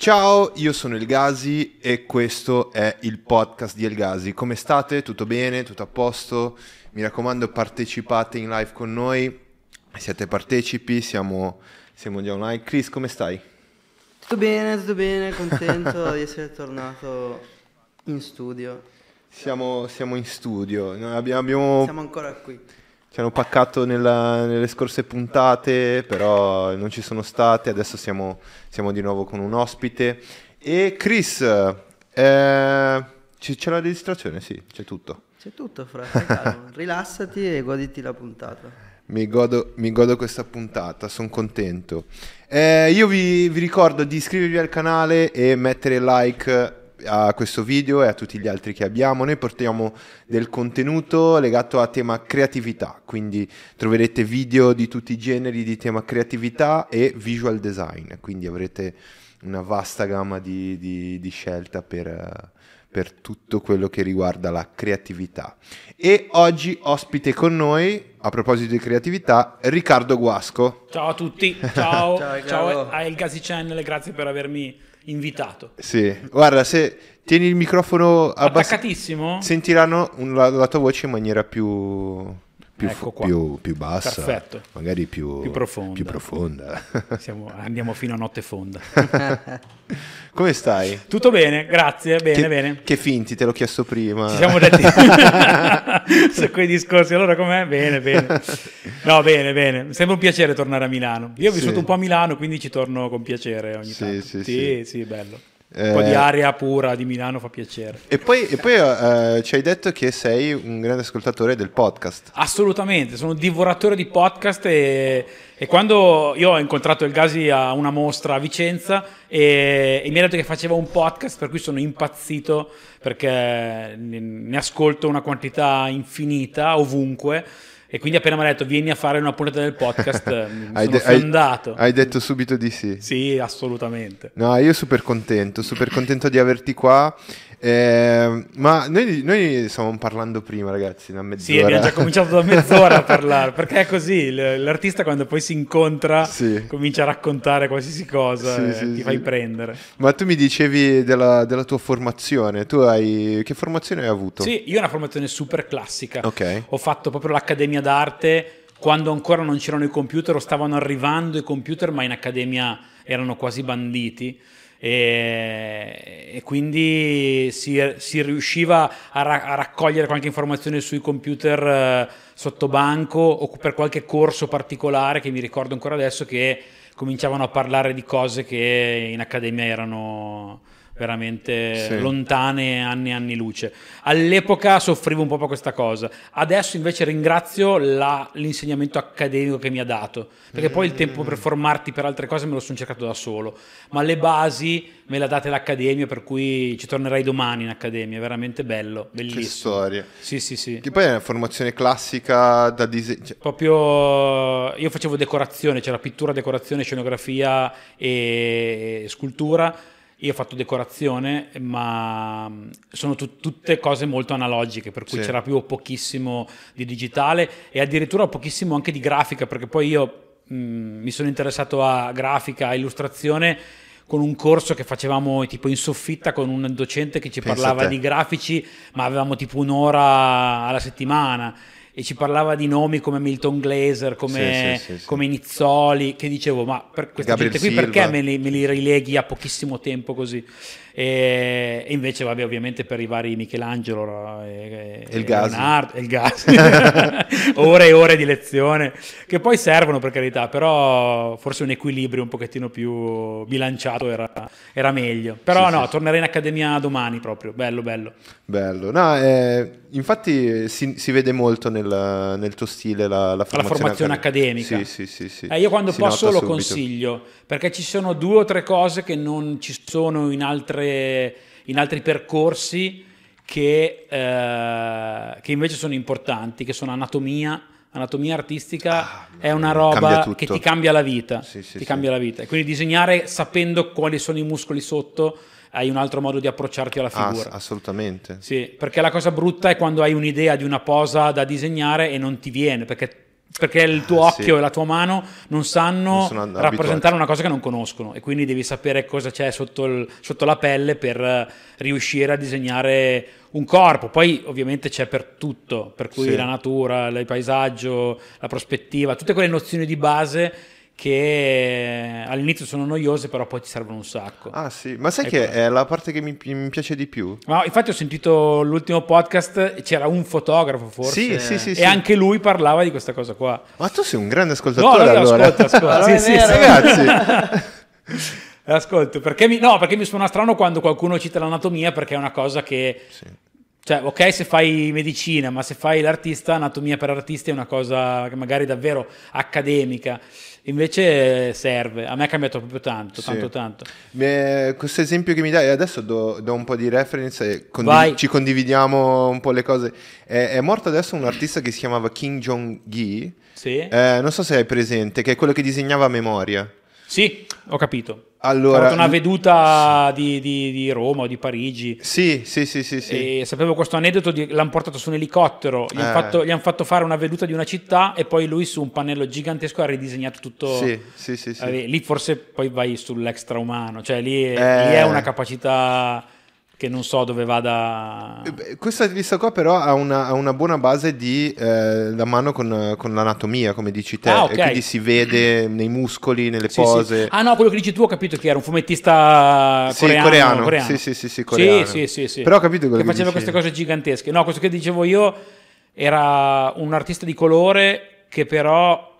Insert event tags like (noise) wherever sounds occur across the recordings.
Ciao, io sono El Gazi e questo è il podcast di El Gazi. Come state? Tutto bene? Tutto a posto? Mi raccomando, partecipate in live con noi. Siete partecipi, siamo, siamo già online. Chris, come stai? Tutto bene, tutto bene, contento di essere tornato in studio. Siamo, siamo in studio, abbiamo- Siamo ancora qui. Ci hanno paccato nella- nelle scorse puntate, però non ci sono state, adesso siamo, siamo di nuovo con un ospite. E Chris, eh, c'è la registrazione? Sì, c'è tutto. C'è tutto, fra, (laughs) rilassati e goditi la puntata. Mi godo, mi godo questa puntata, sono contento. Eh, io vi, vi ricordo di iscrivervi al canale e mettere like a questo video e a tutti gli altri che abbiamo. Noi portiamo del contenuto legato a tema creatività, quindi troverete video di tutti i generi di tema creatività e visual design, quindi avrete una vasta gamma di, di- di scelta per, per tutto quello che riguarda la creatività. E oggi ospite con noi, a proposito di creatività, Riccardo Guasco. Ciao a tutti, ciao, Ciao, (laughs) ciao, Riccardo. a El Gazi Channel, grazie per avermi invitato. Sì, guarda, se tieni il microfono abbastanza... Attaccatissimo? Sentiranno la, la tua voce in maniera più... Più, Ecco più- più bassa, Perfetto. magari più, Più profonda. più profonda. (laughs) Siamo- andiamo fino a notte fonda. (laughs) Come stai? Tutto bene, grazie, bene, che, bene. che finti, te l'ho chiesto prima. Ci siamo detti (laughs) su quei discorsi. Allora com'è? Bene, bene. No, bene, bene. Sembra un piacere tornare a Milano. Io ho Sì. vissuto un po' a Milano, quindi ci torno con piacere ogni Sì, tanto. sì, sì, sì. sì, bello. Eh, Un po' di aria pura di Milano fa piacere. E poi, e poi eh, ci hai detto che sei un grande ascoltatore del podcast. Assolutamente, sono un divoratore di podcast e, e quando io ho incontrato il Gasi a una mostra a Vicenza e, e mi ha detto che faceva un podcast per cui sono impazzito perché ne ascolto una quantità infinita ovunque e quindi appena mi ha detto vieni a fare una puntata del podcast (laughs) mi Hai sono de- hai- hai detto subito di sì. Sì, assolutamente. No, io super contento, super contento di averti qua. Eh, ma noi, noi stavamo parlando prima, ragazzi, una mezz'ora. Sì, abbiamo già cominciato da mezz'ora a parlare, perché è così, l'artista quando poi si incontra Sì. comincia a raccontare qualsiasi cosa Sì, e sì, ti fai prendere. Ma tu mi dicevi della, della tua formazione. Tu hai. Che formazione hai avuto? Sì, io ho una formazione super classica. Ok. Ho fatto proprio l'accademia d'arte quando ancora non c'erano i computer o stavano arrivando i computer, ma in accademia erano quasi banditi. E, e quindi si, si riusciva a, ra- a raccogliere qualche informazione sui computer eh, sotto banco o per qualche corso particolare che mi ricordo ancora adesso che cominciavano a parlare di cose che in accademia erano veramente Sì. lontane anni e anni luce. All'epoca soffrivo un po' per questa cosa, adesso invece ringrazio la- l'insegnamento accademico che mi ha dato, perché poi il tempo per formarti per altre cose me lo sono cercato da solo, ma le basi me le ha date l'accademia, per cui ci tornerai domani in accademia, è veramente bello, Che bellissimo. storia. Sì, sì, sì. Che poi è una formazione classica da disegno. cioè, Proprio io facevo decorazione, c'era pittura, decorazione, scenografia e scultura. Io ho fatto decorazione, ma sono tut- tutte cose molto analogiche, per cui Sì. c'era più pochissimo di digitale e addirittura pochissimo anche di grafica, perché poi io mh, mi sono interessato a grafica, a illustrazione con un corso che facevamo tipo in soffitta con un docente che ci Pensa parlava di grafici, ma avevamo tipo un'ora alla settimana e ci parlava di nomi come Milton Glaser, come, Sì, sì, sì, come Nizzoli, che dicevo, ma per questa Gabriel gente qui Silva. perché me li, me li rileghi a pochissimo tempo così? E, e invece, vabbè, ovviamente per i vari Michelangelo e, E il Gasi. Leonardo, il Gasi. (laughs) ore e ore di lezione, che poi servono per carità, però forse un equilibrio un pochettino più bilanciato era, era meglio. Però Sì, no, sì. tornerei in accademia domani proprio, bello, bello. Bello. No, eh, infatti si, si vede molto nel, nel tuo stile la, la formazione, formazione accad- accademica. Sì, sì, sì. sì. Eh, io quando Si posso lo subito. consiglio, perché ci sono due o tre cose che non ci sono in, altre- in altri percorsi che, eh, che invece sono importanti, che sono anatomia. Anatomia artistica Ah, è una roba che ti cambia la vita. Sì, sì, ti sì. cambia la vita. E quindi disegnare sapendo quali sono i muscoli sotto hai un altro modo di approcciarti alla Ah, figura. ass- assolutamente. Sì, perché la cosa brutta è quando hai un'idea di una posa da disegnare e non ti viene, perché perché il tuo Ah, occhio sì. e la tua mano non sanno Non sono abituati. rappresentare una cosa che non conoscono e quindi devi sapere cosa c'è sotto, il- sotto la pelle per eh, riuscire a disegnare un corpo. Poi ovviamente c'è per tutto, per cui Sì. la natura, il paesaggio, la prospettiva, tutte quelle nozioni di base che all'inizio sono noiose però poi ti servono un sacco. Ah sì, ma sai Ecco. che è la parte che mi, mi piace di più? Ma infatti ho sentito l'ultimo podcast, c'era un fotografo forse. Sì, sì, sì, E sì. anche lui parlava di questa cosa qua. Ma tu sei un grande No, ascoltatore no, allora. ascolto. Non Sì, è sì, sì. Ragazzi, (laughs) Ascolto, perché mi, no, perché mi suona strano quando qualcuno cita l'anatomia perché è una cosa che... Cioè, ok se fai medicina, ma se fai l'artista, anatomia per artisti è una cosa che magari davvero accademica. Invece serve. A me è cambiato proprio tanto, Sì. tanto, tanto. Eh, questo esempio che mi dai, adesso do, do un po' di reference e condiv- ci condividiamo un po' le cose. È, è morto adesso un artista che si chiamava Kim Jong-gi, Sì? Eh, non so se hai presente, che è quello che disegnava a memoria. Sì, ho capito. Allora, ho fatto una veduta di, di- di Roma o di Parigi. Sì, sì, sì, sì, sì. E sapevo questo aneddoto, di, l'hanno portato su un elicottero, gli, hanno Eh. fatto, gli hanno fatto fare una veduta di una città e poi lui su un pannello gigantesco ha ridisegnato tutto. Sì, sì, sì, sì. Eh, lì forse poi vai sull'extraumano, cioè lì, Eh. lì è una capacità che non so dove vada. Eh, Questa rivista qua però ha una, ha una buona base di eh, la mano con, con l'anatomia, come dici te, Ah, ok. e quindi si vede nei muscoli, nelle Sì, pose. sì. Ah no, quello che dici tu ho capito che era un fumettista Sì, coreano. coreano. Sì, sì, sì, sì, coreano. Sì, sì, sì, sì. Però ho capito quello che che faceva dici. queste cose gigantesche. No, questo che dicevo io era un artista di colore che però,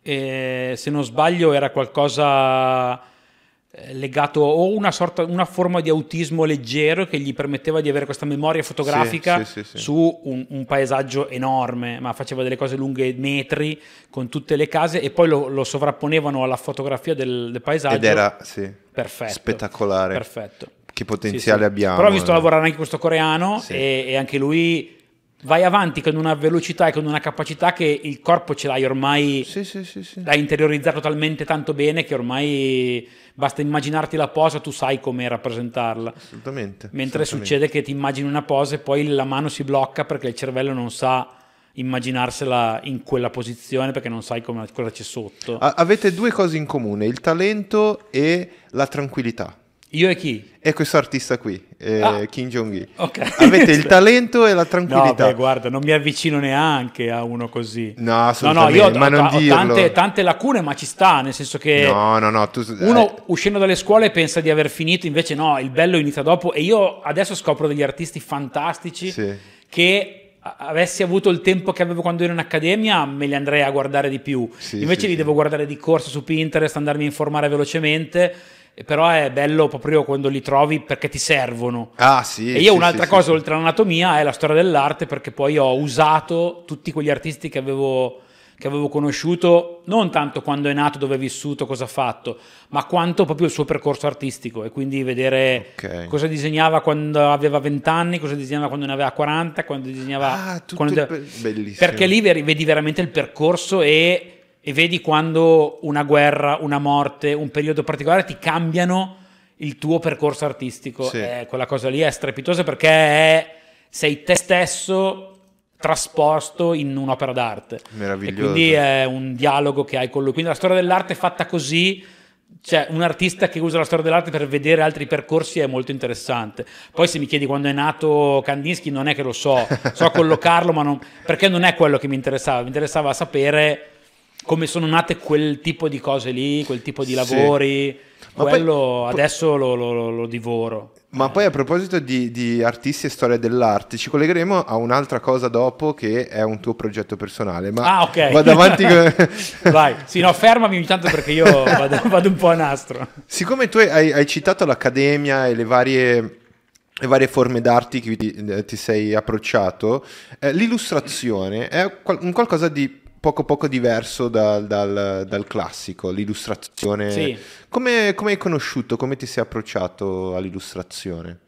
eh, se non sbaglio, era qualcosa legato o una sorta una forma di autismo leggero che gli permetteva di avere questa memoria fotografica sì, sì, sì. su un, un paesaggio enorme, ma faceva delle cose lunghe metri con tutte le case e poi lo, lo sovrapponevano alla fotografia del, del paesaggio. Ed era, Perfetto. spettacolare. Perfetto. Che potenziale abbiamo. Però ho visto eh. lavorare anche questo coreano e, e anche lui vai avanti con una velocità e con una capacità che il corpo ce l'hai ormai, Sì, sì, sì, sì. l'hai interiorizzato talmente tanto bene che ormai basta immaginarti la posa, tu sai come rappresentarla. Assolutamente. Mentre assolutamente. succede che ti immagini una posa e poi la mano si blocca perché il cervello non sa immaginarsela in quella posizione perché non sai come- cosa c'è sotto. A- avete due cose in comune, il talento e la tranquillità. Io e chi? E questo artista qui, eh, Ah. Kim Jong-il. Ok. Avete il (laughs) talento e la No, tranquillità. beh, guarda, non mi avvicino neanche a uno così. No, No, no, assolutamente, io ho, ma non ho dirlo. tante, tante lacune, ma ci sta, nel senso che No, no, no, tu... uno eh, uscendo dalle scuole pensa di aver finito, invece no, il bello inizia dopo e io adesso scopro degli artisti fantastici Sì. che avessi avuto il tempo che avevo quando ero in accademia me li andrei a guardare di più. Sì, invece sì, li sì. devo guardare di corsa su Pinterest, andarmi a informare velocemente, però è bello proprio quando li trovi perché ti servono. Ah, sì. E io sì, un'altra sì, cosa sì. oltre all'anatomia è la storia dell'arte perché poi ho usato tutti quegli artisti che avevo, che avevo conosciuto, non tanto quando è nato, dove ha vissuto, cosa ha fatto, ma quanto proprio il suo percorso artistico e quindi vedere Ok. cosa disegnava quando aveva 20 anni, cosa disegnava quando ne aveva 40, quando disegnava... Ah, tutto quando- be- bellissimo. Perché lì vedi veramente il percorso e, e vedi quando una guerra, una morte, un periodo particolare ti cambiano il tuo percorso artistico. Sì. Eh, quella cosa lì è strepitosa perché è- sei te stesso trasposto in un'opera d'arte. Meraviglioso. E quindi è un dialogo che hai con lui. Quindi la storia dell'arte fatta così, cioè un artista che usa la storia dell'arte per vedere altri percorsi è molto interessante. Poi se mi chiedi quando è nato Kandinsky non è che lo so, so (laughs) collocarlo, ma non, perché non è quello che mi interessava, mi interessava sapere come sono nate quel tipo di cose lì, quel tipo di Sì. lavori. Poi- Quello po- adesso lo, lo- lo- divoro. Ma poi a proposito di, di artisti e storia dell'arte, ci collegheremo a un'altra cosa dopo che è un tuo progetto personale. Ma Ah, ok. vado avanti. con- (laughs) Vai, sì, no, fermami ogni tanto perché io (laughs) vado, vado un po' a nastro. Siccome tu hai, hai citato l'accademia e le varie, le varie forme d'arte che ti, eh, ti sei approcciato, eh, l'illustrazione è un qualcosa di poco poco diverso dal, dal- dal classico, l'illustrazione. Sì. Come, come hai conosciuto, come ti sei approcciato all'illustrazione?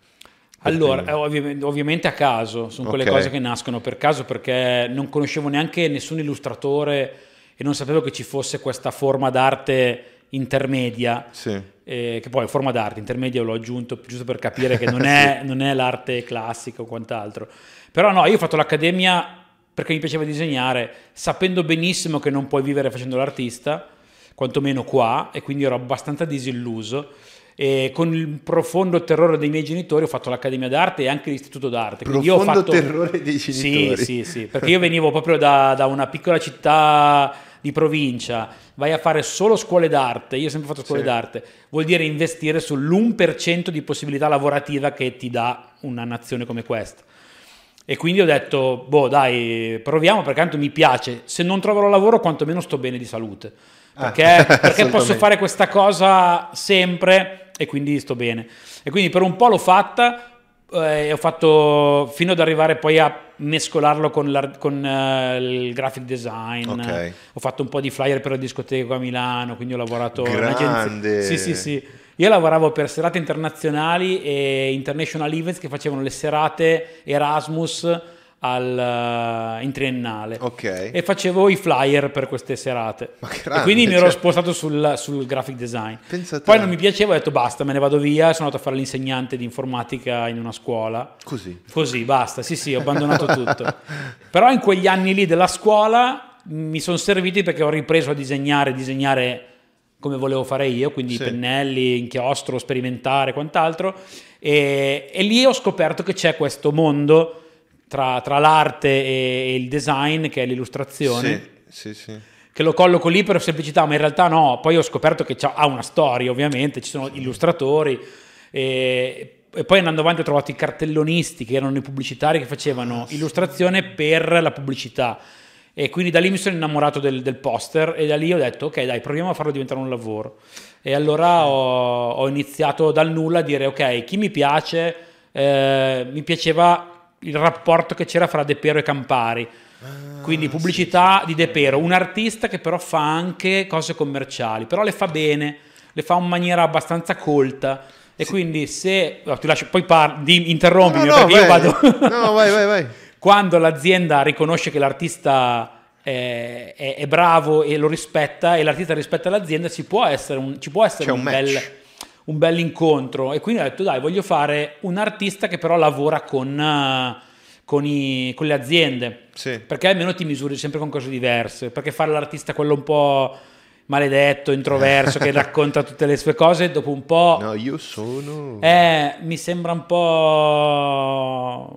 Allora, eh, ovvi- ovviamente a caso, sono quelle Ok. cose che nascono per caso perché non conoscevo neanche nessun illustratore e non sapevo che ci fosse questa forma d'arte intermedia, Sì. eh, che poi forma d'arte intermedia l'ho aggiunto giusto per capire che non è, (laughs) non è l'arte classica o quant'altro. Però no, io ho fatto l'accademia perché mi piaceva disegnare, sapendo benissimo che non puoi vivere facendo l'artista, quantomeno qua, e quindi ero abbastanza disilluso. E con il profondo terrore dei miei genitori ho fatto l'Accademia d'Arte e anche l'Istituto d'Arte. Quindi io ho Profondo fatto... terrore dei genitori. Sì, sì, sì, perché io venivo proprio da, da una piccola città di provincia, vai a fare solo scuole d'arte, io ho sempre fatto scuole Sì. d'arte, vuol dire investire sull'1% di possibilità lavorativa che ti dà una nazione come questa. E quindi ho detto, boh dai, proviamo perché tanto mi piace, se non troverò lavoro quantomeno sto bene di salute, Ah, perché, (laughs) perché posso fare questa cosa sempre e quindi sto bene. E quindi per un po' l'ho fatta, eh, e ho fatto fino ad arrivare poi a mescolarlo con, l'ar- con, eh, il graphic design. Ok. Ho fatto un po' di flyer per la discoteca a Milano, quindi ho lavorato in Grande. agenzia. Sì, sì, sì. Io lavoravo per serate internazionali e international events che facevano le serate Erasmus al, eh, in triennale. Ok. E facevo i flyer per queste serate. E grande, quindi mi ero cioè- spostato sul, sul graphic design. Poi non mi piaceva, ho detto basta, me ne vado via. Sono andato a fare l'insegnante di informatica in una scuola. Così. Così, basta, sì sì, ho abbandonato tutto. (laughs) Però in quegli anni lì della scuola mi sono serviti perché ho ripreso a disegnare, disegnare come volevo fare io, quindi Sì. pennelli, inchiostro, sperimentare, quant'altro. E, e lì ho scoperto che c'è questo mondo tra, tra l'arte e, il design, che è l'illustrazione Sì, sì, sì. che lo colloco lì per semplicità, ma in realtà no. Poi ho scoperto che ha una storia, ovviamente, ci sono illustratori. E, e poi andando avanti ho trovato i cartellonisti, che erano i pubblicitari che facevano illustrazione per la pubblicità. E quindi da lì mi sono innamorato del, del poster e da lì ho detto ok dai proviamo a farlo diventare un lavoro. E allora ho, ho iniziato dal nulla a dire ok chi mi piace, eh, mi piaceva il rapporto che c'era fra De Pero e Campari. Quindi pubblicità di De Pero, un artista che però fa anche cose commerciali, però le fa bene, le fa in maniera abbastanza colta. E quindi se no, ti lascio, poi par- di, interrompimi No, no, perché io vai. vado. No, vai, vai, vai. (laughs) Quando l'azienda riconosce che l'artista è, è- è bravo e lo rispetta, e l'artista rispetta l'azienda, ci può essere un, ci può essere un, un bel, un bel incontro. E quindi ho detto, dai, voglio fare un artista che però lavora con, con i- con le aziende. Sì. Perché almeno ti misuri sempre con cose diverse. Perché fare l'artista quello un po' maledetto, introverso, che (laughs) racconta tutte le sue cose, dopo un po'... No, io sono... Eh, mi sembra un po'.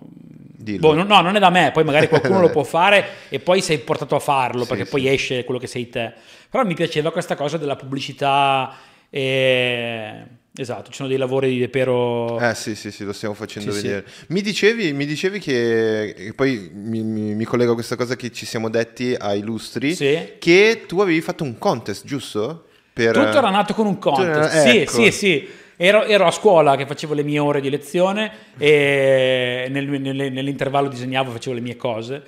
Boh, no, no, non è da me, poi magari (laughs) qualcuno lo può fare e poi sei portato a farlo Sì, perché sì. poi esce quello che sei te. Però mi piaceva questa cosa della pubblicità e... Esatto, ci sono dei lavori di De Pero... Eh sì, sì, sì, lo stiamo facendo Sì, sì. vedere. Mi dicevi, mi dicevi che, e poi mi, mi- mi collego a questa cosa che ci siamo detti a Illustri, Sì. che tu avevi fatto un contest, giusto? Per, Tutto era nato con un contest. era- sì, ecco. sì, sì. Ero, ero a scuola che facevo le mie ore di lezione e nel- nelle- nell'intervallo disegnavo, facevo le mie cose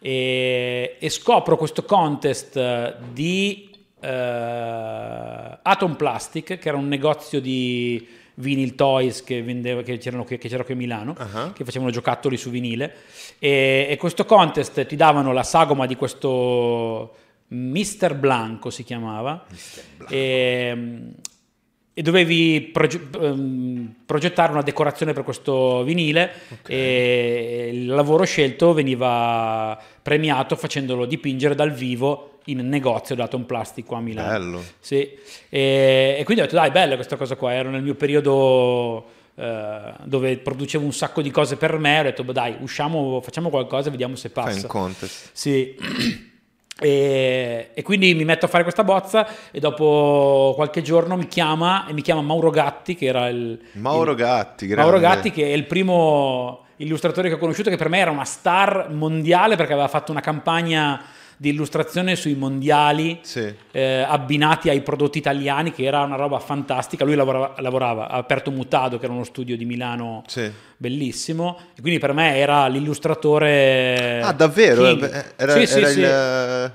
e, e scopro questo contest di eh, Atom Plastic, che era un negozio di vinyl toys che, vendeva, che, c'erano qui, che c'era qui a Milano, Ah. che facevano giocattoli su vinile. E, e questo contest ti davano la sagoma di questo Mister Blanco si chiamava. E, e dovevi proge- ehm, progettare una decorazione per questo vinile e il lavoro scelto veniva premiato facendolo dipingere dal vivo in negozio da Atom Plastic qua a Milano. Bello. Sì, e, e quindi ho detto dai, bella questa cosa qua, ero nel mio periodo eh, dove producevo un sacco di cose per me, ho detto "Beh, dai, usciamo, facciamo qualcosa, vediamo se Fai passa. un contest. Sì. E, e quindi mi metto a fare questa bozza e dopo qualche giorno mi chiama e mi chiama Mauro Gatti che era il Mauro il- Gatti, grande. Mauro Gatti che è il primo illustratore che ho conosciuto che per me era una star mondiale perché aveva fatto una campagna di illustrazione sui mondiali Sì. eh, abbinati ai prodotti italiani che era una roba fantastica lui lavorava, lavorava a Aperto Mutado che era uno studio di Milano Sì. bellissimo e quindi per me era l'illustratore Ah, davvero? king. Eh, Era, sì, sì, era sì. il...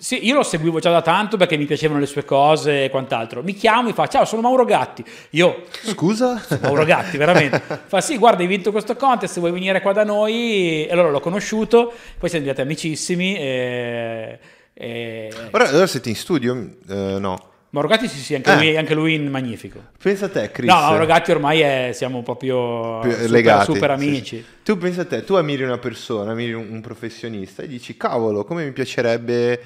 Sì, io lo seguivo già da tanto perché mi piacevano le sue cose e quant'altro. Mi chiama, mi fa: Ciao, sono Mauro Gatti. Io, Scusa? Mauro Gatti, veramente. (laughs) Fa: Sì, guarda, hai vinto questo contest. Vuoi venire qua da noi, e allora l'ho conosciuto. Poi siamo diventati amicissimi. E, e- Ora, ora siete in studio? Eh, no. Mauro Gatti sì, sì, anche, Eh. lui, anche lui in magnifico. Pensa a te, Chris. No, Mauro Gatti ormai è- siamo proprio Più super, legati. super amici. sì. Tu pensa a te, tu ammiri una persona, ammiri un, un professionista e dici, cavolo, come mi piacerebbe...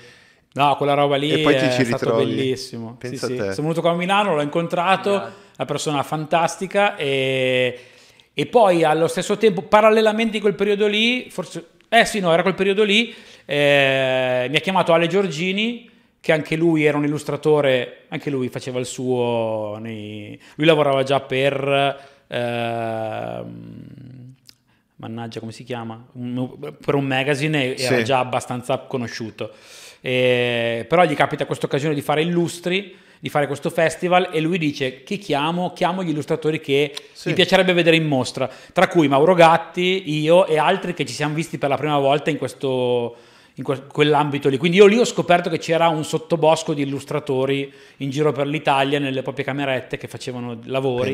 No, quella roba lì E poi ti è ci stato bellissimo. Sì, sì. Sono venuto qua a Milano, l'ho incontrato, una persona fantastica e, e poi allo stesso tempo, parallelamente in quel periodo lì, forse, eh sì, no, era quel periodo lì, eh, mi ha chiamato Ale Giorgini, che anche lui era un illustratore, anche lui faceva il suo, nei- lui lavorava già per... ehm, mannaggia come si chiama Un- per un magazine e era Sì. già abbastanza conosciuto Eh, però gli capita questa occasione di fare illustri di fare questo festival e lui dice chi chiamo? Chiamo gli illustratori che Sì. mi piacerebbe vedere in mostra tra cui Mauro Gatti, io e altri che ci siamo visti per la prima volta in questo in que- quell'ambito lì. Quindi io lì ho scoperto che c'era un sottobosco di illustratori in giro per l'Italia nelle proprie camerette che facevano lavori.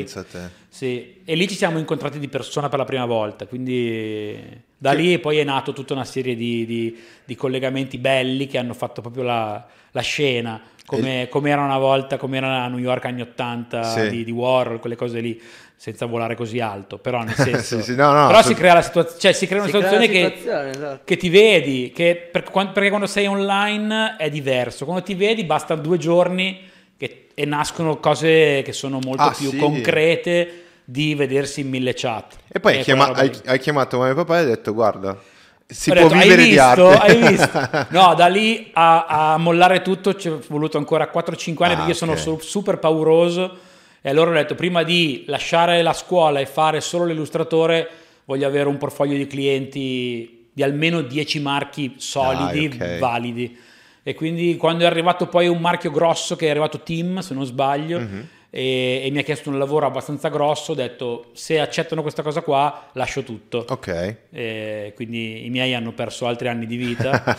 Sì, e lì ci siamo incontrati di persona per la prima volta, quindi da Che- lì poi è nato tutta una serie di, di- di collegamenti belli che hanno fatto proprio la, la scena, come, come era una volta, come era a New York anni 80 Sì. di, di Warhol, quelle cose lì, senza volare così alto, però nel (laughs) senso... Sì, sì, no, no, però si crea la situazione, cioè si crea una Si crea situazione che situazione, esatto. che ti vedi, che per- perché quando sei online è diverso, quando ti vedi basta due giorni che- e nascono cose che sono molto Ah, più sì. concrete di vedersi in mille chat. E poi hai, E chiama- hai- hai chiamato mamma e papà e hai detto, guarda, si Ho può detto, hai vivere di visto? arte. Hai visto? (laughs) No, da lì a, a mollare tutto ci è voluto ancora 4-5 anni Ah, perché io sono super pauroso e allora ho detto prima di lasciare la scuola e fare solo l'illustratore voglio avere un portfolio di clienti di almeno 10 marchi solidi, Dai, ok. validi. E quindi quando è arrivato poi un marchio grosso che è arrivato Team, se non sbaglio, Mhm. E, e mi ha chiesto un lavoro abbastanza grosso, ho detto se accettano questa cosa qua lascio tutto. Ok. E quindi i miei hanno perso altri anni di vita (laughs)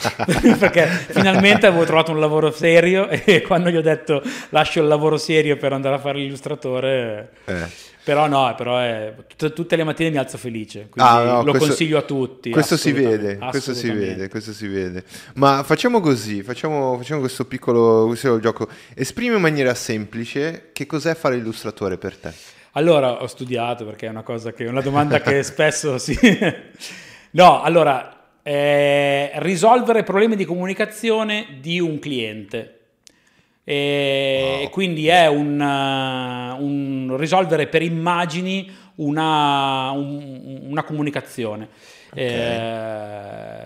perché finalmente avevo trovato un lavoro serio e quando gli ho detto lascio il lavoro serio per andare a fare l'illustratore Eh. Però no però è, tutte, tutte le mattine mi alzo felice quindi Ah, no, lo questo- consiglio a tutti Questo si vede, questo si vede, questo si vede. Ma facciamo così, facciamo, facciamo questo piccolo, questo gioco. Esprimi in maniera semplice che cos'è fare illustratore per te. Allora, ho studiato perché è una cosa che è una domanda che (laughs) spesso si. (laughs) no, allora, eh, risolvere problemi di comunicazione di un cliente. E quindi è un, uh, un risolvere per immagini una, un- una comunicazione. Eh,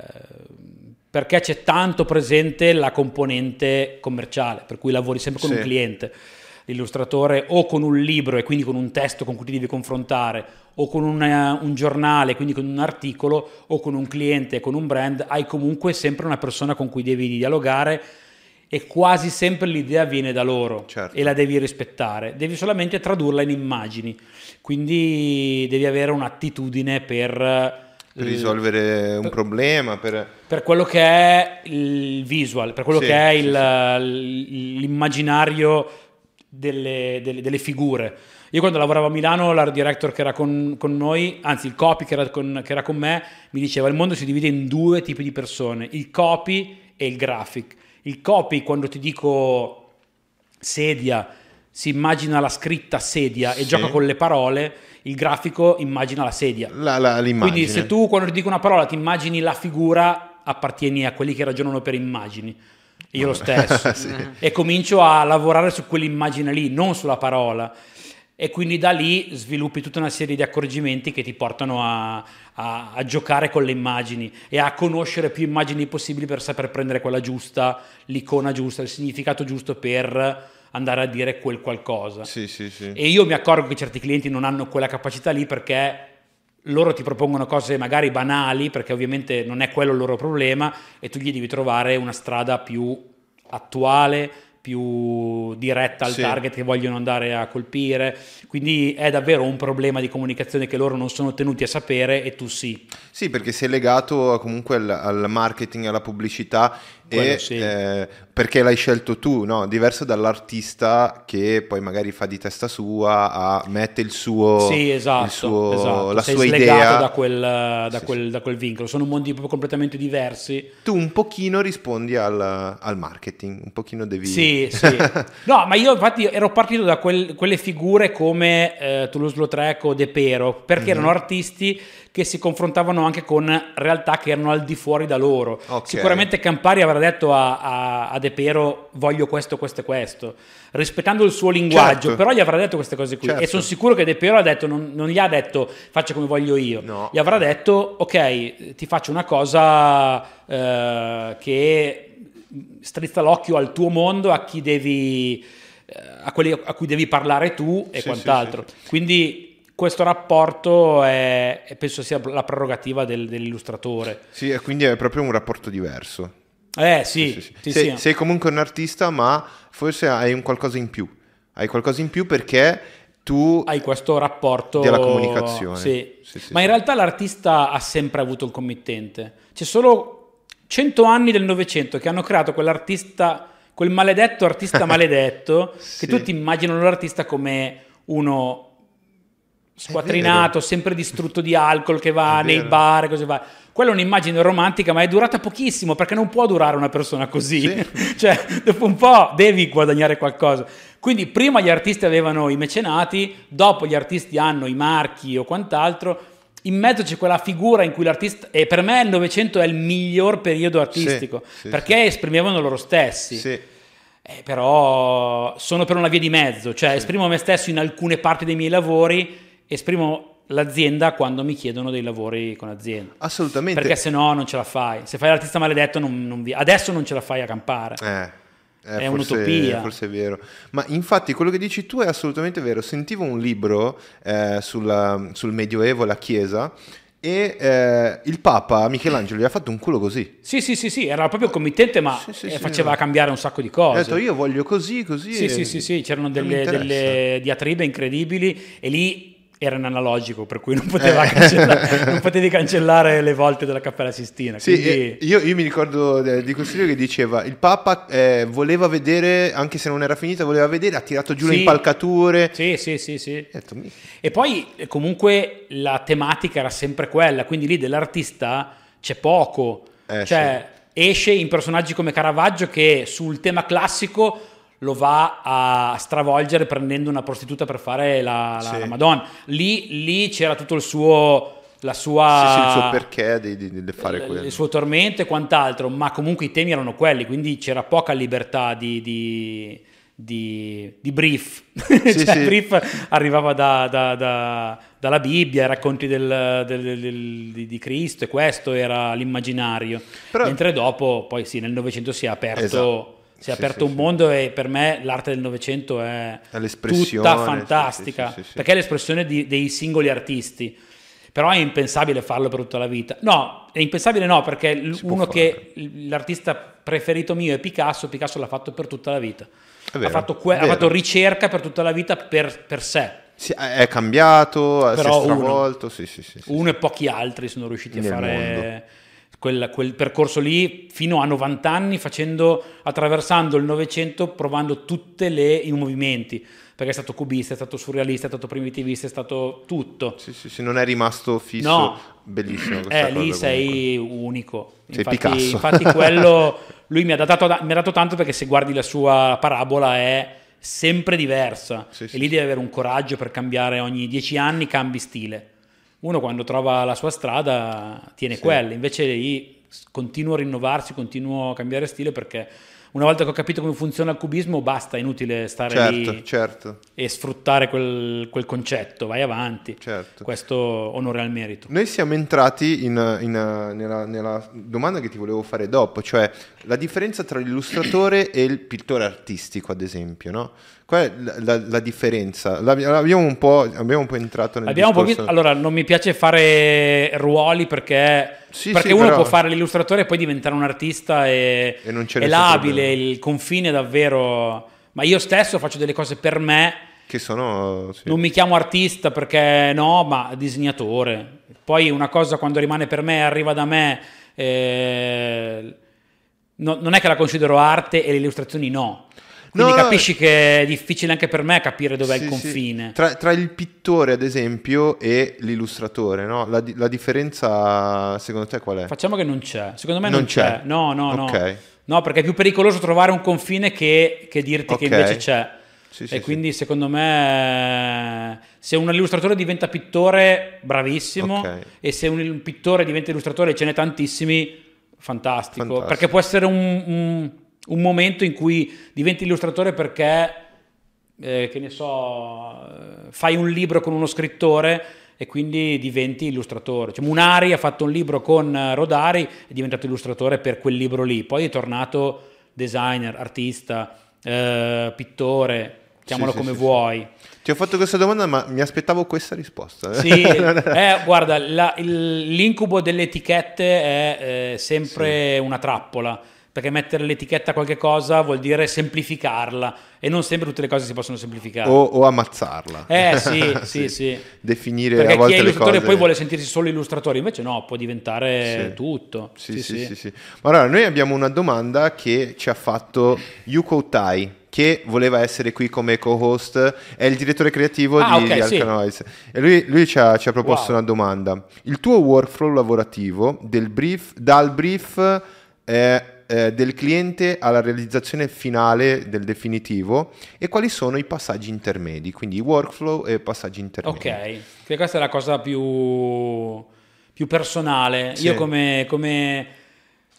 perché c'è tanto presente la componente commerciale, per cui lavori sempre con Sì. un cliente l'illustratore o con un libro e quindi con un testo con cui ti devi confrontare o con una- un giornale, quindi con un articolo o con un cliente, con un brand, hai comunque sempre una persona con cui devi dialogare e quasi sempre l'idea viene da loro Certo. e la devi rispettare, devi solamente tradurla in immagini, quindi devi avere un'attitudine per, Per risolvere un problema, per... per quello che è il visual, per quello Sì, che è sì, il- sì. l'immaginario delle, delle- delle figure. Io quando lavoravo a Milano, l'art director che era con, con noi, anzi il copy che era, con, che era con me, mi diceva il mondo si divide in due tipi di persone, il copy e il graphic. Il copy, quando ti dico sedia, si immagina la scritta sedia e Sì. gioca con le parole, il grafico immagina la sedia. La, la-. Quindi se tu quando ti dico una parola ti immagini la figura, appartieni a quelli che ragionano per immagini. Io lo stesso. (laughs) Sì. E comincio a lavorare su quell'immagine lì, non sulla parola. E quindi da lì sviluppi tutta una serie di accorgimenti che ti portano a, a- a giocare con le immagini e a conoscere più immagini possibili per saper prendere quella giusta, l'icona giusta, il significato giusto per andare a dire quel qualcosa. Sì, sì, sì. E io mi accorgo che certi clienti non hanno quella capacità lì perché loro ti propongono cose magari banali, perché ovviamente non è quello il loro problema, e tu gli devi trovare una strada più attuale, più diretta al Sì. target che vogliono andare a colpire. Quindi è davvero un problema di comunicazione che loro non sono tenuti a sapere e tu sì. Sì, perché sei legato comunque al, al marketing, alla pubblicità E, sì. eh, perché l'hai scelto tu, no? Diverso dall'artista che poi magari fa di testa sua, a- mette il suo, Sì, esatto, il suo- esatto. la Sei sua idea. da quel, da, Sì, quel, da quel vincolo. Sono mondi proprio completamente diversi. Tu un pochino rispondi al, al marketing, un pochino devi... Sì, sì. (laughs) No, ma io infatti ero partito da quel- quelle figure come eh, Toulouse-Lautrec o De Pero, perché Mhm. erano artisti che si confrontavano anche con realtà che erano al di fuori da loro. Ok. Sicuramente Campari avrà detto a, a- a De Pero voglio questo, questo e questo, rispettando il suo linguaggio, Certo. però gli avrà detto queste cose qui. Certo. E sono sicuro che De Pero ha detto, non, non gli ha detto faccio come voglio io, No. gli avrà detto ok, ti faccio una cosa eh, che strizza l'occhio al tuo mondo, a chi devi, eh, a, quelli a cui devi parlare tu e Sì, quant'altro. sì, Quindi questo rapporto è, penso sia la prerogativa del- dell'illustratore. Sì, e quindi è proprio un rapporto diverso. Eh sì, Sì, sì, sì, sei, sei comunque un artista, ma forse hai un qualcosa in più. Hai qualcosa in più perché tu... hai questo rapporto Della comunicazione. Sì. Sì, Ma in realtà l'artista ha sempre avuto un committente. C'è solo 100 anni del Novecento che hanno creato quell'artista, quel maledetto artista (laughs) maledetto, che tutti immaginano l'artista come uno squattrinato, sempre distrutto di alcol che va nei bar e così va. Quella è un'immagine romantica, ma è durata pochissimo perché non può durare una persona così. Sì. (laughs) cioè, dopo un po' devi guadagnare qualcosa. Quindi prima gli artisti avevano i mecenati, dopo gli artisti hanno i marchi o quant'altro. In mezzo c'è quella figura in cui l'artista, e per me il Novecento è il miglior periodo artistico, sì, perché esprimevano loro stessi. Sì. Eh, però sono per una via di mezzo, cioè esprimo me stesso in alcune parti dei miei lavori, esprimo l'azienda quando mi chiedono dei lavori con azienda. Assolutamente. Perché se no non ce la fai. Se fai l'artista maledetto, non, non vi- adesso non ce la fai a campare. Eh, eh, È forse- un'utopia. Forse è vero. Ma infatti quello che dici tu è assolutamente vero. Sentivo un libro eh, sulla- sul Medioevo, la Chiesa, e eh, il Papa Michelangelo gli ha fatto un culo così. Sì, sì, sì, sì, era proprio committente, ma Sì, sì, sì, faceva no. cambiare un sacco di Ha cose. detto io voglio così, così. Sì, sì, sì, sì, c'erano delle, delle diatribe incredibili e lì era in analogico, per cui non, Eh. cancellare- (laughs) non potevi cancellare le volte della Cappella Sistina. Sì, quindi- e io, io mi ricordo eh, di questo libro che diceva il Papa eh, voleva vedere, anche se non era finita, voleva vedere, ha tirato giù le Sì. impalcature. Sì, sì, sì, sì. Detto, "Mi- E poi eh, comunque la tematica era sempre quella, quindi lì dell'artista c'è poco. Eh, cioè esce in personaggi come Caravaggio che sul tema classico lo va a stravolgere prendendo una prostituta per fare la, la- Sì. la Madonna. Lì, lì c'era tutto il suo... La sua, Sì, sì, il suo perché di, di- di fare quello. il suo tormento e quant'altro, ma comunque i temi erano quelli, quindi c'era poca libertà di, di, di- di brief. (laughs) cioè, sì. Il brief arrivava da- da- da- dalla Bibbia, i racconti del- del- del- di, di Cristo e questo era l'immaginario. Però- Mentre dopo, poi sì, nel Novecento si è aperto, Esatto. Si è Sì, aperto sì, un mondo e per me l'arte del Novecento è tutta fantastica, perché è l'espressione di- dei singoli artisti. Però è impensabile farlo per tutta la vita. No, è impensabile no, perché Si uno che l'artista preferito mio è Picasso, Picasso l'ha fatto per tutta la vita. Vero, ha, fatto que- ha fatto ricerca per tutta la vita per, per sé. Sì, è cambiato, si è Però uno. stravolto. Sì, sì, sì. Uno e pochi altri sono riusciti a fare quel, quel percorso lì fino a 90 anni, facendo, attraversando il Novecento, provando tutti i movimenti. Perché è stato cubista, è stato surrealista, è stato primitivista, è stato tutto. Sì, sì, sì, non è rimasto fisso. No. Bellissimo Eh, lì sei unico. Sei infatti, Picasso. infatti (laughs) quello lui mi ha, dato, mi ha dato tanto perché se guardi la sua parabola è sempre diversa Sì, e lì devi avere un coraggio per cambiare ogni dieci anni cambi stile. Uno quando trova la sua strada tiene Sì. quella, invece lì continuo a rinnovarsi, continuo a cambiare stile perché una volta che ho capito come funziona il cubismo basta, è inutile stare Certo, lì certo, e sfruttare quel, quel concetto, vai avanti. certo. Questo onore al merito. Noi siamo entrati in- in, nella, nella domanda che ti volevo fare dopo, cioè la differenza tra l'illustratore e il pittore artistico, ad esempio, no? Qual è la, la- la differenza? L'ab- Abbiamo un po', abbiamo un po' entrato nel Abbiamo discorso... visto- allora, non mi piace fare ruoli perché, Sì, perché sì, uno però- può fare l'illustratore e poi diventare un artista e, E non c'è è labile, il confine è davvero... Ma io stesso faccio delle cose per me, Che sono... sì. non mi chiamo artista perché no, ma disegnatore. Poi una cosa quando rimane per me, arriva da me, eh, no- non è che la considero arte e le illustrazioni no. Quindi No, capisci che è difficile anche per me capire dov'è Sì, il sì. confine. Tra, tra il pittore, ad esempio, e l'illustratore, no? La, la differenza, secondo te, qual è? Facciamo che non c'è. Secondo me Non non, c'è. c'è. No, no, no. Ok. No, perché è più pericoloso trovare un confine che, che dirti che Ok. invece c'è. Sì, sì, e sì. quindi secondo me se un illustratore diventa pittore, bravissimo. Ok. E se un pittore diventa illustratore e ce n'è tantissimi, fantastico. Fantastico. Perché può essere un, un- un momento in cui diventi illustratore perché, eh, che ne so, fai un libro con uno scrittore e quindi diventi illustratore. Cioè, Munari ha fatto un libro con eh, Rodari è diventato illustratore per quel libro lì. Poi è tornato designer, artista, eh, pittore, chiamalo sì, come sì, vuoi. Ti ho fatto questa domanda, ma mi aspettavo questa risposta. Sì, (laughs) eh, guarda, la- il- l'incubo delle etichette è eh, sempre una trappola, perché mettere l'etichetta a qualche cosa vuol dire semplificarla e non sempre tutte le cose si possono semplificare. o, o ammazzarla. Eh sì, (laughs) sì, sì. Definire Perché a chi volte è le illustratore cose. poi vuole sentirsi solo illustratore, invece no, può diventare Sì. tutto. Sì, sì, sì, sì. Ma allora, noi abbiamo una domanda che ci ha fatto Yuko Tai, che voleva essere qui come co-host, è il direttore creativo Ah, di, ok, di sì. E lui, lui ci, ha, ci ha proposto Wow. una domanda. Il tuo workflow lavorativo del brief, dal brief eh, eh, del cliente alla realizzazione finale del definitivo e quali sono i passaggi intermedi, quindi workflow e passaggi intermedi. Ok, che questa è la cosa più, più personale. Sì. Io come, come-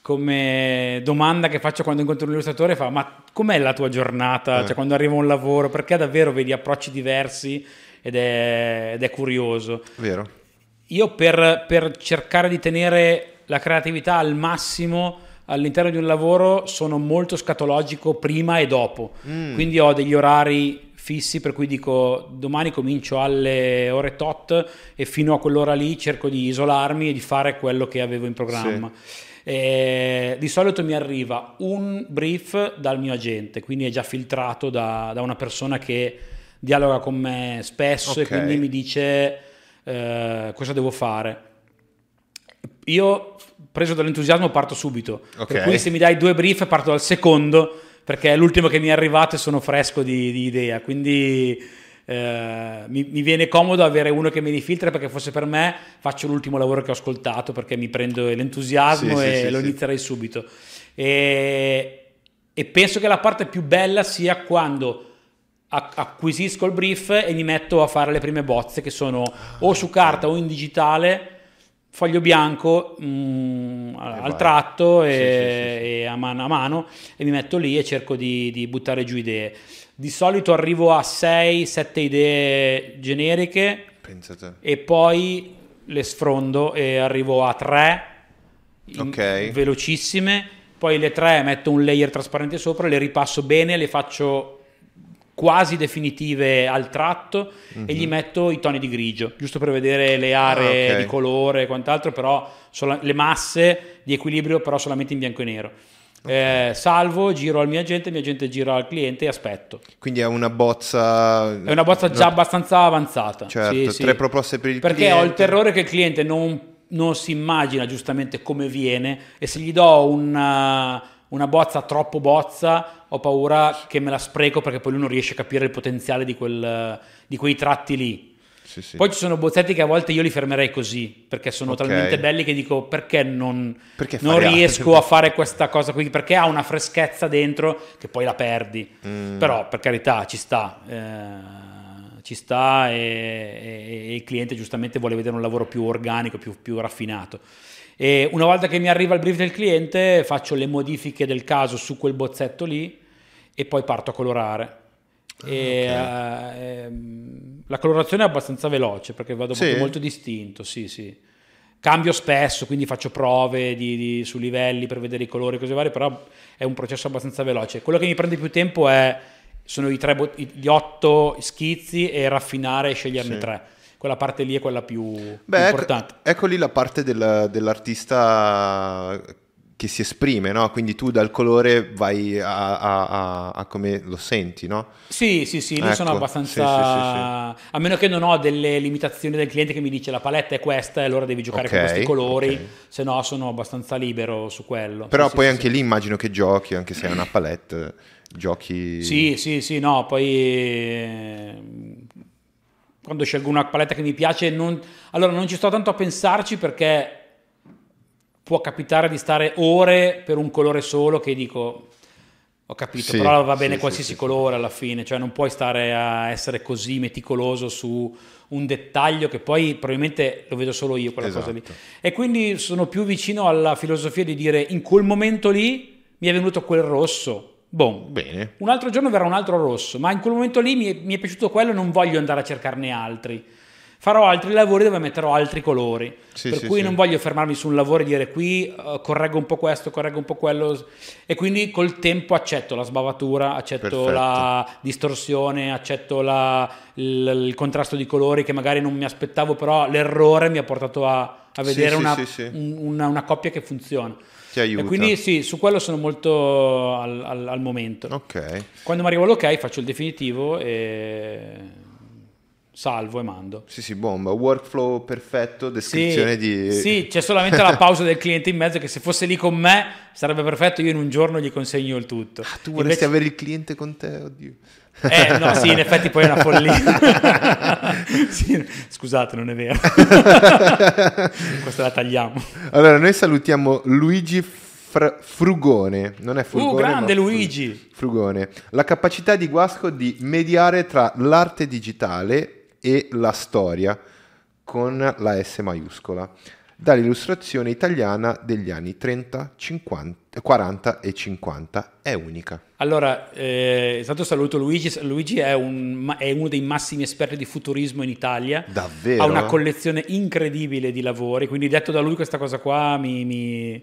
come domanda che faccio quando incontro un illustratore fa ma com'è la tua giornata? Eh. Cioè quando arriva un lavoro, perché davvero vedi approcci diversi ed è, ed è curioso. Vero? Io per, per cercare di tenere la creatività al massimo all'interno di un lavoro sono molto scatologico prima e dopo. Mm. Quindi ho degli orari fissi per cui dico domani comincio alle ore tot e fino a quell'ora lì cerco di isolarmi e di fare quello che avevo in programma. E di solito mi arriva un brief dal mio agente, quindi è già filtrato da, da una persona che dialoga con me spesso Ok. e quindi mi dice eh, cosa devo fare. Io, preso dall'entusiasmo, parto subito. Ok. Per cui se mi dai due brief, parto dal secondo, perché è l'ultimo che mi è arrivato e sono fresco di, di idea. Quindi eh, mi, mi viene comodo avere uno che mi rifiltra, perché fosse per me faccio l'ultimo lavoro che ho ascoltato, perché mi prendo l'entusiasmo Sì, e sì, lo sì. inizierei subito. E, e penso che la parte più bella sia quando ac- acquisisco il brief e mi metto a fare le prime bozze che sono o su carta o in digitale foglio bianco mm, al tratto e, Sì, sì, sì, e a, mano, a mano e mi metto lì e cerco di, di buttare giù idee di solito arrivo a 6-7 idee generiche Pensate. e poi le sfrondo e arrivo a 3 Ok. velocissime poi le 3 metto un layer trasparente sopra le ripasso bene le faccio quasi definitive al tratto e gli metto i toni di grigio giusto per vedere le aree Mhm. Ah, ok. di colore e quant'altro però sola- le masse di equilibrio però solamente in bianco e nero Eh, salvo, giro al mio agente, il mio agente gira al cliente e aspetto. Quindi è una bozza... È una bozza già abbastanza avanzata. Certo, Sì, sì. tre proposte per il Perché cliente. ho il terrore che il cliente non, non si immagina giustamente come viene e se gli do una, una bozza troppo bozza ho paura che me la spreco perché poi lui non riesce a capire il potenziale di, quel, di quei tratti lì. Sì, sì. Poi ci sono bozzetti che a volte io li fermerei così perché sono Ok. talmente belli che dico perché non, Perché non riesco altro? a fare questa cosa qui perché ha una freschezza dentro che poi la perdi. Mm. Però per carità ci sta, eh, ci sta e, e- e il cliente giustamente vuole vedere un lavoro più organico, più, più raffinato. E una volta che mi arriva il brief del cliente faccio le modifiche del caso su quel bozzetto lì e poi parto a colorare. E, eh, ehm, la colorazione è abbastanza veloce perché vado Sì? molto distinto, sì, sì. Cambio spesso, quindi faccio prove di- di- su livelli per vedere i colori e cose varie, però è un processo abbastanza veloce. Quello che mi prende più tempo è, sono i tre, gli otto schizzi e raffinare e sceglierne Sì. tre. Quella parte lì è quella più, più Beh, ecco, importante. ecco lì la parte del- dell'artista che si esprime, no? Quindi tu dal colore vai a, a- a- a come lo senti, no? Sì, sì, sì, lì Ecco, sono abbastanza... sì, sì, A meno che non ho delle limitazioni del cliente che mi dice la paletta è questa e allora devi giocare con Ok, questi colori, ok. se no sono abbastanza libero su quello. Però Sì, sì, poi sì, anche sì. lì immagino che giochi, anche se è una palette, giochi... Sì, sì, sì, no, poi quando scelgo una paletta che mi piace, non, allora non ci sto tanto a pensarci perché può capitare di stare ore per un colore solo che dico, ho capito, Sì, però va bene sì, qualsiasi sì, colore alla fine, cioè non puoi stare a essere così meticoloso su un dettaglio che poi probabilmente lo vedo solo io quella cosa lì. Esatto. E quindi sono più vicino alla filosofia di dire in quel momento lì mi è venuto quel rosso. Boom. Bene. Un altro giorno verrà un altro rosso, ma in quel momento lì mi è, mi è piaciuto quello e non voglio andare a cercarne altri. Farò altri lavori dove metterò altri colori. Sì, per sì, cui sì. non voglio fermarmi su un lavoro e dire qui eh, correggo un po' questo, correggo un po' quello. E quindi col tempo accetto la sbavatura, accetto Perfetto. la distorsione, accetto la- il, il contrasto di colori che magari non mi aspettavo, però l'errore mi ha portato a, a vedere una, un- una- una coppia che funziona. Ti aiuta. E quindi sì, su quello sono molto al, al- al momento. Ok. Quando mi arriva l'ok faccio il definitivo e salvo e mando. Sì, sì, bomba. Workflow perfetto, Sì, descrizione di... sì, c'è solamente la pausa del cliente in mezzo che se fosse lì con me sarebbe perfetto, io in un giorno gli consegno il tutto. Ah, tu vorresti Invece- avere il cliente con te, oddio. Eh, no, sì, in effetti poi è una follia. (laughs) Sì, scusate, non è vero. (laughs) Questa la tagliamo. Allora, noi salutiamo Luigi Fr- Frugone. Non è Frugone, Uh, grande Luigi. Frugone. La capacità di Guasco di mediare tra l'arte digitale e la storia con la S maiuscola dall'illustrazione italiana degli anni 30, 50, 40 e 50 è unica. Allora, eh, intanto saluto Luigi. Luigi è, un- è uno dei massimi esperti di futurismo in Italia. Davvero? Ha una collezione incredibile di lavori, quindi detto da lui questa cosa qua mi, mi-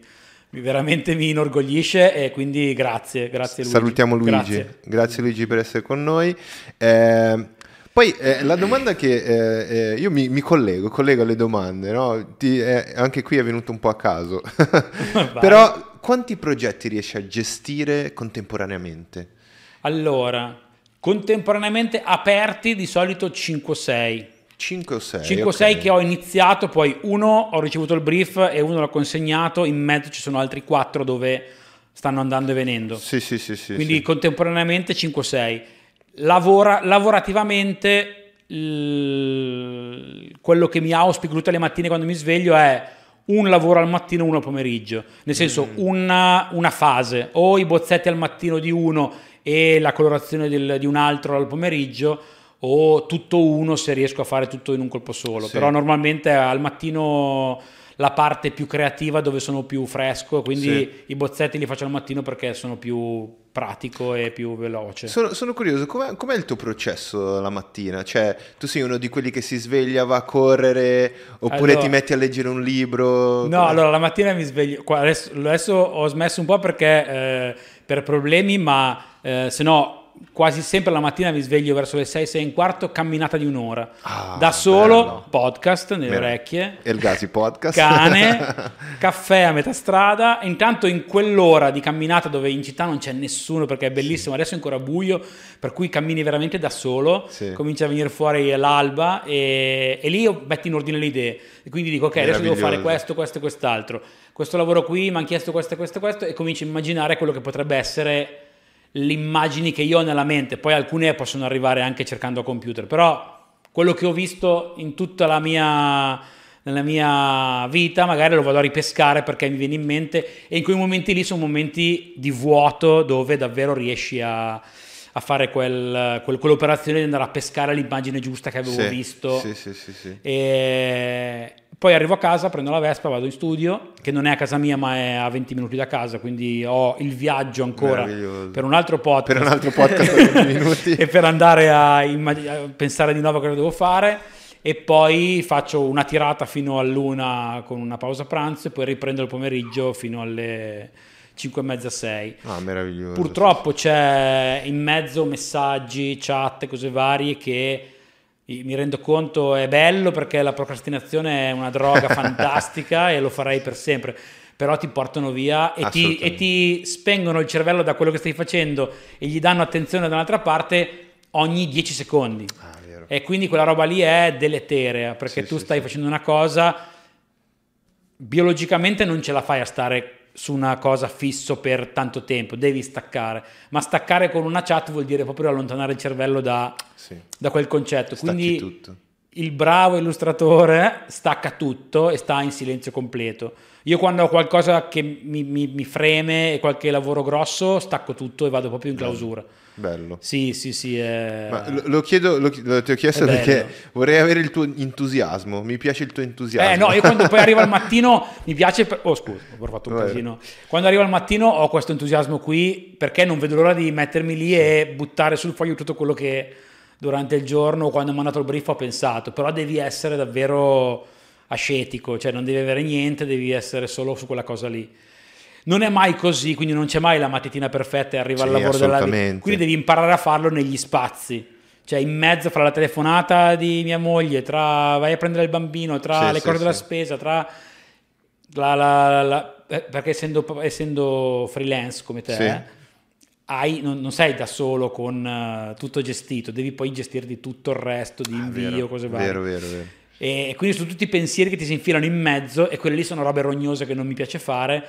mi- veramente mi inorgoglisce e quindi grazie, grazie Luigi. Salutiamo Luigi. Grazie. Grazie. Luigi per essere con noi. Eh, poi eh, la domanda che eh, eh, io mi, mi collego, collego alle domande, no? Ti- eh, anche qui è venuto un po' a caso. (laughs) Però quanti progetti riesci a gestire contemporaneamente? Allora, contemporaneamente aperti di solito 5-6. 5 o 6? 5-6 che ho iniziato, poi uno ho ricevuto il brief e uno l'ho consegnato, in mezzo ci sono altri 4 dove stanno andando e venendo. Sì, sì, sì, sì. Quindi sì. contemporaneamente 5-6. Lavora, lavorativamente il- quello che mi auspico tutte le mattine quando mi sveglio è un lavoro al mattino, uno al pomeriggio. Nel senso, Mm. una, una fase, o i bozzetti al mattino di uno e la colorazione del- di un altro al pomeriggio, o tutto uno se riesco a fare tutto in un colpo solo. Sì. Però normalmente al mattino la parte più creativa dove sono più fresco, quindi Sì. i bozzetti li faccio al mattino perché sono più pratico e più veloce. Sono, sono curioso, com'è, com'è il tuo processo la mattina? Cioè, tu sei uno di quelli che si sveglia, va a correre, oppure Allora- ti metti a leggere un libro? No, Com'è? allora la mattina mi sveglio, adesso, adesso ho smesso un po' perché eh, per problemi, ma eh, se no quasi sempre la mattina mi sveglio verso le 6, 6 e un quarto, camminata di un'ora. Ah, da solo, bello. podcast nelle Bene. orecchie. El Gazi Podcast. cane, (laughs) caffè a metà strada. Intanto in quell'ora di camminata dove in città non c'è nessuno perché è bellissimo, adesso è ancora buio, per cui cammini veramente da solo, Sì. comincia a venire fuori l'alba e, e lì io metto in ordine le idee. E quindi dico ok, adesso devo fare questo, questo e quest'altro. Questo lavoro qui mi hanno chiesto questo e questo e questo e comincio a immaginare quello che potrebbe essere le immagini che io ho nella mente. Poi alcune possono arrivare anche cercando a computer, però quello che ho visto in tutta la mia nella mia vita, magari lo vado a ripescare perché mi viene in mente e in quei momenti lì sono momenti di vuoto dove davvero riesci a, a fare quel- quel- quell'operazione di andare a pescare l'immagine giusta che avevo Sì, visto. Sì, sì. E poi arrivo a casa, prendo la Vespa, vado in studio, che non è a casa mia ma è a 20 minuti da casa, quindi ho il viaggio ancora per un altro podcast. Per un altro podcast per 20 (laughs) minuti. e per andare a, immag- a pensare di nuovo cosa devo fare e poi faccio una tirata fino all'una con una pausa pranzo e poi riprendo il pomeriggio fino alle 5 e mezza 6 Ah, meraviglioso. purtroppo c'è in mezzo messaggi chat cose varie che mi rendo conto è bello perché la procrastinazione è una droga (laughs) fantastica e lo farei per sempre però ti portano via e ti, e ti spengono il cervello da quello che stai facendo e gli danno attenzione da un'altra parte ogni 10 secondi. Ah. E quindi quella roba lì è deleterea perché Sì, tu sì, stai sì. facendo una cosa, biologicamente non ce la fai a stare su una cosa fisso per tanto tempo, devi staccare, ma staccare con una chat vuol dire proprio allontanare il cervello da, Sì. da quel concetto. Stacchi Quindi tutto. il bravo illustratore stacca tutto e sta in silenzio completo. Io quando ho qualcosa che mi, mi- mi freme e qualche lavoro grosso, stacco tutto e vado proprio in clausura. Bello. Sì, sì, sì. è- Ma lo, lo chiedo, lo, ti ho chiesto perché vorrei avere il tuo entusiasmo. Mi piace il tuo entusiasmo. Eh no, io quando poi arrivo al (laughs) mattino mi piace... per- Oh scusa, ho fatto un Vai. casino. Quando arrivo al mattino ho questo entusiasmo qui perché non vedo l'ora di mettermi lì e buttare sul foglio tutto quello che durante il giorno quando ho mandato il brief ho pensato. Però devi essere davvero ascetico, cioè non devi avere niente, devi essere solo su quella cosa lì. Non è mai così, quindi non c'è mai la mattina perfetta e arriva Sì, al lavoro della. Quindi devi imparare a farlo negli spazi. Cioè in mezzo fra la telefonata di mia moglie, tra vai a prendere il bambino, tra Sì, le sì, cose della sì. spesa, tra la, la- la- eh, perché essendo, essendo freelance come te, Sì. hai- non, non sei da solo con eh, tutto gestito, devi poi gestirti tutto il resto di Ah, invio, vero, cose varie. Vero, vero, vero. E quindi sono tutti i pensieri che ti si infilano in mezzo e quelle lì sono robe rognose che non mi piace fare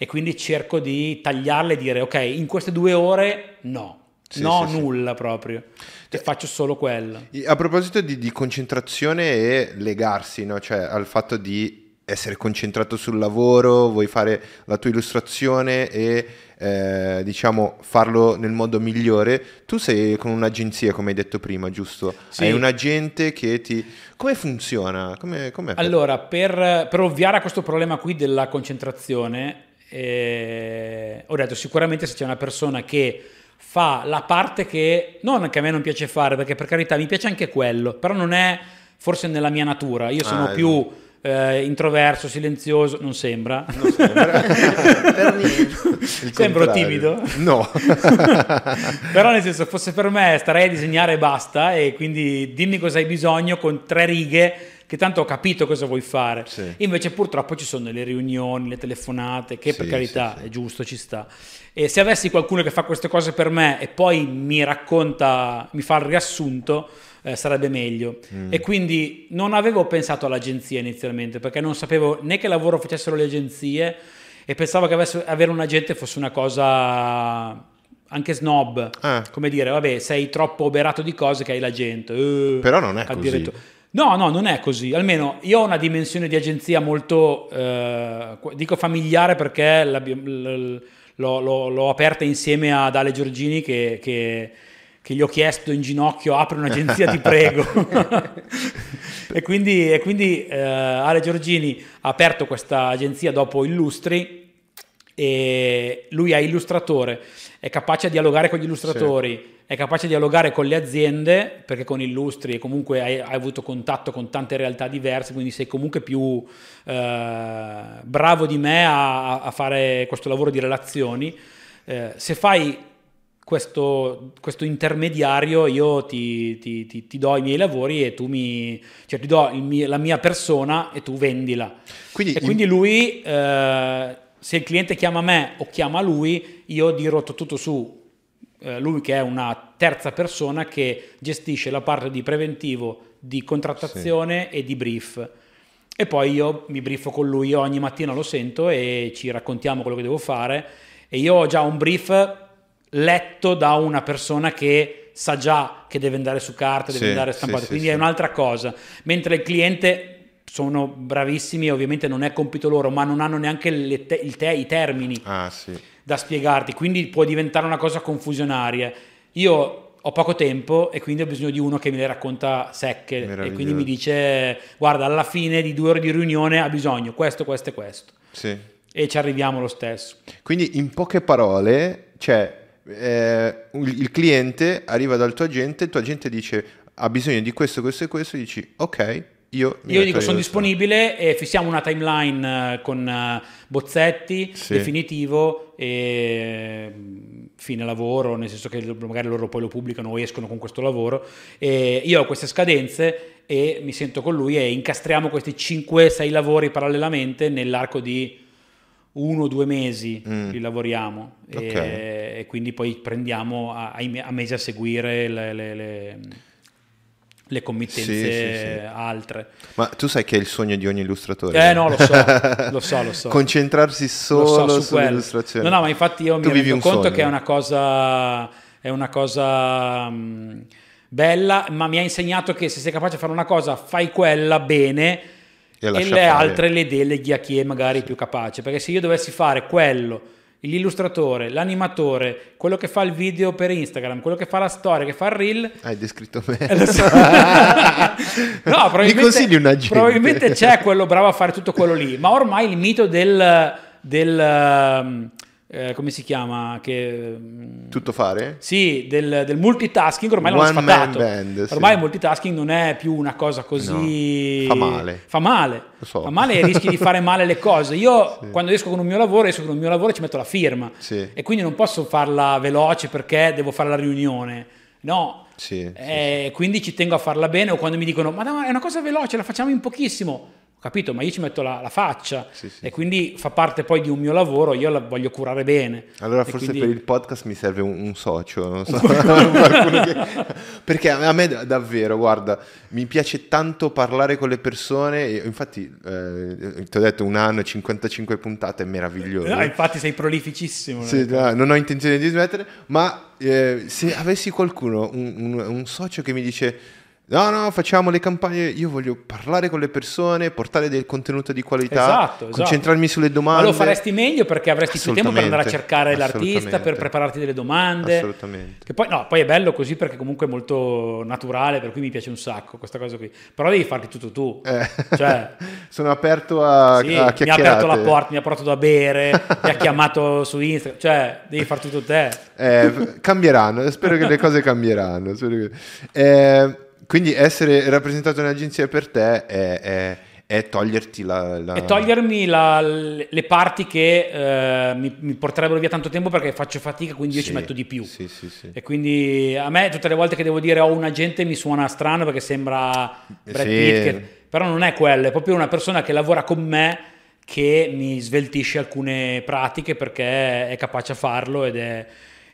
e quindi cerco di tagliarle e dire ok, in queste due ore no, Sì, no sì, sì. nulla proprio, e faccio solo quello. A proposito di, di concentrazione e legarsi, no? cioè al fatto di essere concentrato sul lavoro, vuoi fare la tua illustrazione e eh, diciamo farlo nel modo migliore, tu sei con un'agenzia come hai detto prima, giusto? Sì. Hai un agente che ti... Come funziona? Come? Allora, per, per ovviare a questo problema qui della concentrazione, eh, ho detto sicuramente se c'è una persona che fa la parte che non che a me non piace fare, perché per carità mi piace anche quello, però non è forse nella mia natura. Io sono Ah, più eh, introverso, silenzioso, non sembra. (laughs) per niente. Il Sembro contrario. timido? No. (laughs) Però nel senso, fosse per me starei a disegnare e basta e quindi dimmi cosa hai bisogno con tre righe che tanto ho capito cosa vuoi fare. Sì. Invece purtroppo ci sono le riunioni, le telefonate, che per Sì, carità sì, è giusto, ci sta. E se avessi qualcuno che fa queste cose per me e poi mi racconta, mi fa il riassunto, eh, sarebbe meglio. Mm. E quindi non avevo pensato all'agenzia inizialmente perché non sapevo né che lavoro facessero le agenzie e pensavo che avesse- avere un agente fosse una cosa anche snob, Ah. come dire, vabbè, sei troppo oberato di cose che hai l'agente. eh, Però non è così. addirittura. No, no, non è così. Almeno io ho una dimensione di agenzia molto, eh, dico familiare perché l'abbi- l- l'ho, l'ho- l'ho aperta insieme ad Ale Giorgini che, che- che gli ho chiesto in ginocchio apri un'agenzia ti prego. (laughs) e quindi, e quindi, eh, Ale Giorgini ha aperto questa agenzia dopo Illustri e lui è illustratore, è capace di dialogare con gli illustratori, è capace di dialogare con le aziende, perché con Illustri comunque hai, hai avuto contatto con tante realtà diverse, quindi sei comunque più eh, bravo di me a, a fare questo lavoro di relazioni. Eh, se fai questo, questo intermediario, io ti, ti- ti- ti do i miei lavori e tu mi... cioè ti do mio- la mia persona e tu vendila. Quindi E in- quindi lui, eh, se il cliente chiama me o chiama lui, io dirotto tutto su eh, lui che è una terza persona che gestisce la parte di preventivo, di contrattazione e di brief. E poi io mi briefo con lui, io ogni mattina lo sento e ci raccontiamo quello che devo fare. E io ho già un brief letto da una persona che sa già che deve andare su carta, deve Sì, andare sì, stampato, sì, quindi sì. è un'altra cosa. Mentre il cliente sono bravissimi ovviamente non è compito loro, ma non hanno neanche te- il te- i termini Ah, sì. da spiegarti, quindi può diventare una cosa confusionaria. Io ho poco tempo e quindi ho bisogno di uno che me le racconta secche e quindi mi dice guarda alla fine di due ore di riunione ha bisogno questo, questo e questo Sì. e ci arriviamo lo stesso. Quindi in poche parole, cioè, eh, il il cliente arriva dal tuo agente, il tuo agente dice ha bisogno di questo, questo e questo, e dici ok, io... Io dico sono illustrare." disponibile e fissiamo una timeline eh, con eh, bozzetti, Sì. definitivo e mm, fine lavoro, nel senso che magari loro poi lo pubblicano o escono con questo lavoro. E io ho queste scadenze e mi sento con lui e incastriamo questi 5-6 lavori parallelamente nell'arco di uno o due mesi Mm. li lavoriamo Ok. e, e quindi poi prendiamo a, a mesi a seguire le, le- le- le committenze Sì, sì, sì. altre. Ma tu sai che è il sogno di ogni illustratore? Eh no, lo so, (laughs) lo so, lo so. Concentrarsi Lo solo so, su sull'illustrazione. No, no, ma infatti io Tu mi rendo conto sogno. che è una cosa, è una cosa mh, bella, ma mi ha insegnato che se sei capace di fare una cosa, fai quella bene E e, le fare. altre le deleghi a chi è magari più capace. Perché se io dovessi fare quello, l'illustratore, l'animatore, quello che fa il video per Instagram, quello che fa la storia, che fa il reel, Hai descritto me. eh, (laughs) no, probabilmente, Mi consigli un agente? probabilmente c'è quello bravo a fare tutto quello lì, ma ormai il mito del, del ehm, eh, come si chiama? Che, mm, Tutto fare? sì, del, del multitasking ormai l'hanno One man sfatato. band, sì. Ormai il multitasking non è più una cosa così. No, fa male. Fa male. Lo so. Fa male e rischi di fare male le cose. Io (laughs) quando esco con un mio lavoro, esco con un mio lavoro e ci metto la firma. Sì. E quindi non posso farla veloce perché devo fare la riunione. No. Sì, sì, Eh, Quindi ci tengo a farla bene. O quando mi dicono, ma no, è una cosa veloce, la facciamo in pochissimo. Capito, ma io ci metto la, la faccia. Sì, sì. E quindi fa parte poi di un mio lavoro, io la voglio curare bene. Allora forse quindi- per il podcast mi serve un, un socio, non so. (laughs) (laughs) Che- Perché a me da- davvero, guarda, mi piace tanto parlare con le persone, infatti eh, ti ho detto un anno, 55 puntate, è meraviglioso. No, infatti sei prolificissimo. Sì, no, non ho intenzione di smettere, ma eh, se avessi qualcuno, un, un- un socio che mi dice no, no, facciamo le campagne, io voglio parlare con le persone, portare del contenuto di qualità, Esatto, esatto. concentrarmi sulle Ma domande. lo faresti meglio perché avresti più tempo per andare a cercare l'artista, per prepararti delle domande. Assolutamente. Che poi, no, poi è bello così perché comunque è molto naturale, per cui mi piace un sacco questa cosa qui. Però devi farti tutto tu. Eh, Cioè, (laughs) sono aperto a, sì, a mi ha aperto la porta, mi ha portato da bere, mi ha (laughs) chiamato su Instagram. Cioè, devi far tutto te. Eh, cambieranno, spero che le cose cambieranno. che- Eh, quindi essere rappresentato in agenzia per te è, è- è toglierti la, la- E togliermi la- le parti che eh, mi, mi porterebbero via tanto tempo perché faccio fatica, quindi io Sì, ci metto di più. Sì, sì, sì. E quindi a me tutte le volte che devo dire ho un agente mi suona strano perché sembra Brad Sì. Pitt, che- però non è quello, è proprio una persona che lavora con me che mi sveltisce alcune pratiche perché è capace a farlo ed è...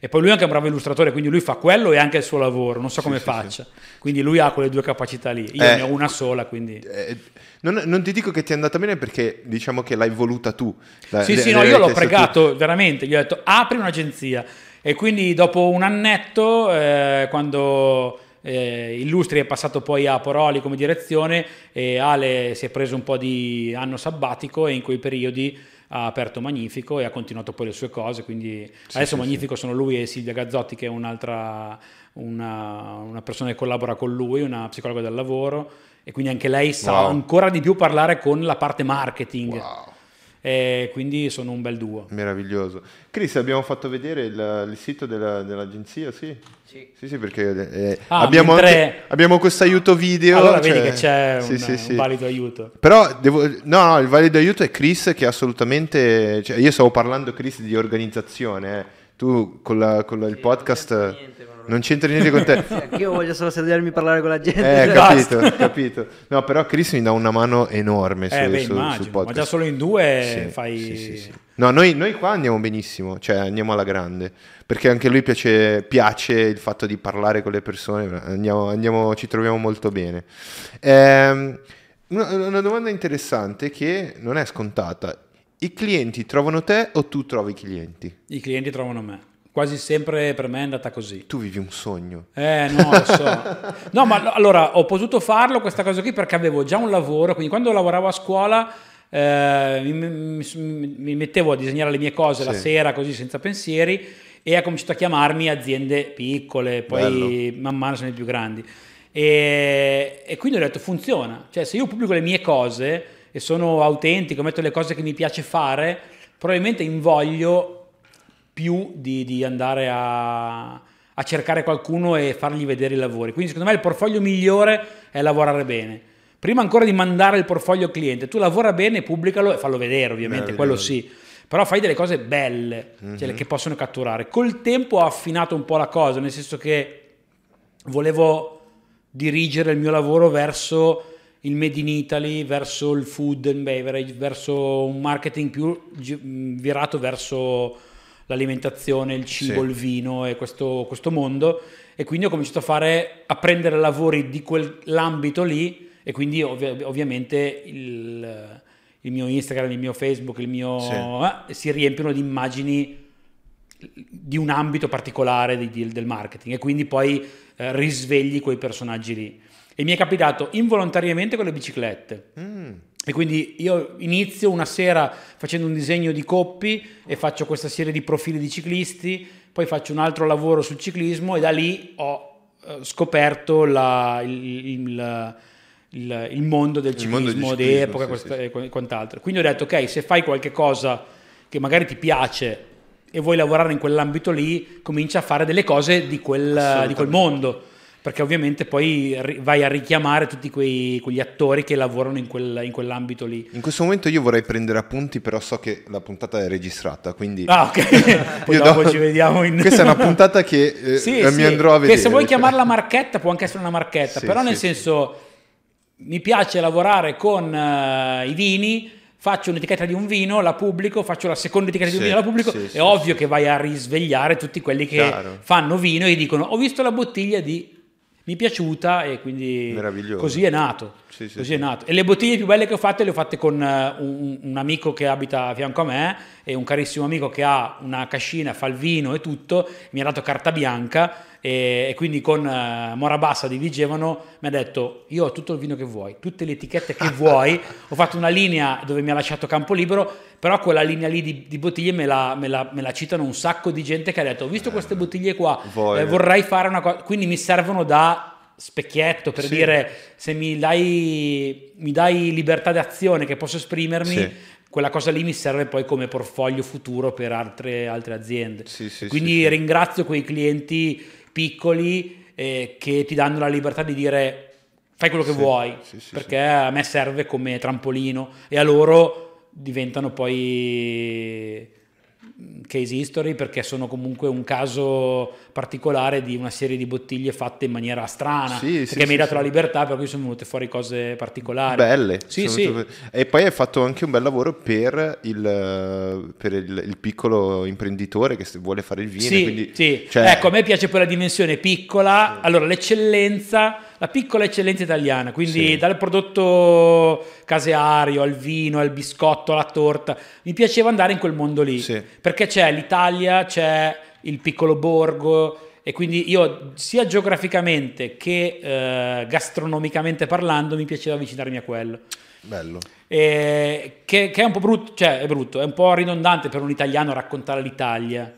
E poi lui è anche un bravo illustratore, quindi lui fa quello e anche il suo lavoro, non so come sì, faccia. Quindi lui ha quelle due capacità lì. Io Eh. ne ho una sola, quindi... Eh, non, non ti dico che ti è andata bene perché diciamo che l'hai voluta tu. La- Sì, le- sì, le no, io l'ho chiesto tu. pregato veramente, gli ho detto apri un'agenzia e quindi dopo un annetto, eh, quando eh, Illustri è passato poi a Poroli come direzione, e Ale si è preso un po' di anno sabbatico e in quei periodi ha aperto Magnifico e ha continuato poi le sue cose, quindi adesso sì, Magnifico sono lui e Silvia Gazzotti che è un'altra, una, una persona che collabora con lui, una psicologa del lavoro e quindi anche lei sa Wow. ancora di più parlare con la parte marketing. Wow, E quindi sono un bel duo. meraviglioso. Chris, abbiamo fatto vedere il, il sito della- dell'agenzia, sì? Sì. Sì, sì, perché eh, Ah, abbiamo, mentre- anche- abbiamo questo aiuto video. allora cioè- vedi che c'è sì, un, sì, un sì. valido aiuto. Però devo, no, no, il valido aiuto è Chris che assolutamente, cioè, io stavo parlando Chris di organizzazione, eh. tu con, la- con la- il podcast niente con non c'entra niente con te. (laughs) Sì, anch'io voglio solo sedermi a parlare con la gente. Eh, Basta. capito, capito. No, però Chris mi dà una mano enorme su, Eh, beh, su- sul podcast. ma già solo in due Sì, fai... sì, sì, sì. No, noi, noi qua andiamo benissimo, cioè andiamo alla grande, perché anche a lui piace, piace il fatto di parlare con le persone, andiamo, andiamo- ci troviamo molto bene. Ehm, una, una domanda interessante che non è scontata. I clienti trovano te o tu trovi i clienti? I clienti trovano me. Quasi sempre per me è andata così. Tu vivi un sogno. Eh, no, lo so. (laughs) No, ma allora ho potuto farlo questa cosa qui perché avevo già un lavoro, quindi quando lavoravo a scuola eh, mi, mi- mettevo a disegnare le mie cose la Sì. sera così senza pensieri e ha cominciato a chiamarmi aziende piccole, poi man mano sono più grandi. E, e quindi ho detto funziona, cioè se io pubblico le mie cose e sono autentico, metto le cose che mi piace fare, probabilmente invoglio più di, di andare a, a cercare qualcuno e fargli vedere i lavori. Quindi secondo me il portfolio migliore è lavorare bene. Prima ancora di mandare il portfolio al cliente, tu lavora bene, pubblicalo e fallo vedere ovviamente, Meraviglioso. quello sì. Però fai delle cose belle, cioè le che possono catturare. Col tempo ho affinato un po' la cosa, nel senso che volevo dirigere il mio lavoro verso il made in Italy verso il food and beverage, verso un marketing più virato verso l'alimentazione, il cibo, Sì. il vino e questo, questo mondo e quindi ho cominciato a fare a prendere lavori di quell'ambito lì e quindi ovvi- ovviamente il, il mio Instagram, il mio Facebook, il mio Sì. eh, si riempiono di immagini di un ambito particolare di- di- del marketing e quindi poi eh, risvegli quei personaggi lì. E mi è capitato involontariamente con le biciclette. Mm. E quindi io inizio una sera facendo un disegno di coppi e faccio questa serie di profili di ciclisti, poi faccio un altro lavoro sul ciclismo e da lì ho eh, scoperto la- il, il- il- il mondo del Il mondo ciclismo di ciclismo, epoca sì, e qu- quant'altro. Quindi ho detto ok, se fai qualche cosa che magari ti piace e vuoi lavorare in quell'ambito lì, comincia a fare delle cose di quel, di quel mondo perché ovviamente poi vai a richiamare tutti quei, quegli attori che lavorano in, quel- in quell'ambito lì. In questo momento io vorrei prendere appunti, però so che la puntata è registrata, quindi... Ah, ok. (laughs) poi dopo do- ci vediamo in... Questa è una puntata che eh, Sì, mi sì, andrò a vedere. Che se vuoi cioè. chiamarla marchetta può anche essere una marchetta, Sì, però sì, nel sì. senso mi piace lavorare con eh, i vini, faccio un'etichetta di un vino, la pubblico, faccio la seconda etichetta di un Sì, vino, la pubblico, sì, è sì, ovvio che vai a risvegliare tutti quelli che Chiaro. fanno vino e dicono ho visto la bottiglia di... Mi è piaciuta e quindi così è nato. Sì, sì, così sì. è nato. E le bottiglie più belle che ho fatto le ho fatte con eh, un, un amico che abita a fianco a me e un carissimo amico che ha una cascina, fa il vino e tutto, mi ha dato carta bianca e, e quindi con eh, Mora Bassa di Vigevano mi ha detto io ho tutto il vino che vuoi, tutte le etichette che (laughs) vuoi, ho fatto una linea dove mi ha lasciato campo libero, però quella linea lì di, di bottiglie me la, me la- me la citano un sacco di gente che ha detto ho visto queste bottiglie qua, eh, vorrei fare una cosa, quindi mi servono da specchietto per Sì. dire se mi dai, mi dai libertà d'azione che posso esprimermi, Sì. quella cosa lì mi serve poi come portfolio futuro per altre, altre aziende. Sì, Quindi ringrazio quei clienti piccoli eh, che ti danno la libertà di dire fai quello che Sì, vuoi, sì, sì, perché a me serve come trampolino. E a loro diventano poi case history perché sono comunque un caso particolare di una serie di bottiglie fatte in maniera strana Sì, perché sì, mi hai dato sì. la libertà per cui sono venute fuori cose particolari Belle. sì sì tutte- E poi hai fatto anche un bel lavoro per il, per il, il piccolo imprenditore che vuole fare il vino. Sì, quindi, sì. cioè, ecco, a me piace quella dimensione piccola, allora l'eccellenza, la piccola eccellenza italiana, quindi Sì. dal prodotto caseario al vino, al biscotto, alla torta, mi piaceva andare in quel mondo lì, Sì. perché c'è l'Italia, c'è il piccolo borgo e quindi io sia geograficamente che eh, gastronomicamente parlando mi piaceva avvicinarmi a quello. Bello. Eh, che, che è un po' brutto, cioè è brutto, è un po' ridondante per un italiano raccontare l'Italia.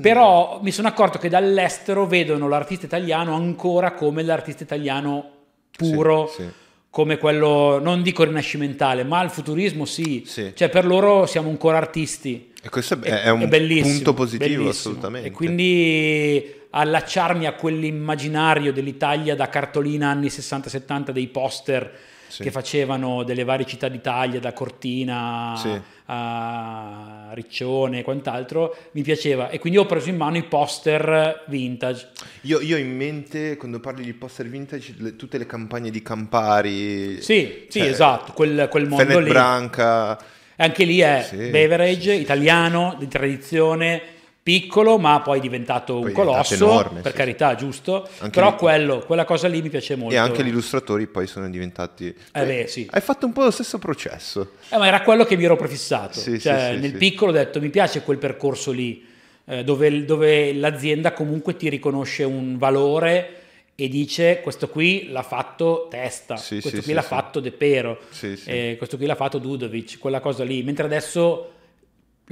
Però mi sono accorto che dall'estero vedono l'artista italiano ancora come l'artista italiano puro, Sì, sì. come quello, non dico rinascimentale, ma il futurismo sì. Sì. Cioè per loro siamo ancora artisti. E questo è, è un bellissimo, punto positivo, bellissimo. assolutamente. E quindi allacciarmi a quell'immaginario dell'Italia da cartolina anni 60-70 dei poster Sì. che facevano delle varie città d'Italia, da Cortina Sì. a Riccione e quant'altro, mi piaceva. E quindi ho preso in mano i poster vintage. Io, io ho in mente, quando parli di poster vintage, le- tutte le campagne di Campari. Sì, sì, cioè, esatto, quel, quel mondo Fenet lì. Branca. E Anche lì è Sì, beverage sì, sì, italiano di tradizione piccolo, ma poi è diventato un Poi diventato colosso, enorme, per sì, carità, giusto? Anche Però lì- quello, quella cosa lì mi piace molto. E anche gli illustratori poi sono diventati... Eh beh, sì. Hai fatto un po' lo stesso processo. Eh, ma era quello che mi ero prefissato. Sì, cioè, nel piccolo ho detto mi piace quel percorso lì, eh, dove, dove l'azienda comunque ti riconosce un valore e dice questo qui l'ha fatto Testa, questo qui l'ha fatto De Pero, eh, questo qui l'ha fatto Dudovic, quella cosa lì. Mentre adesso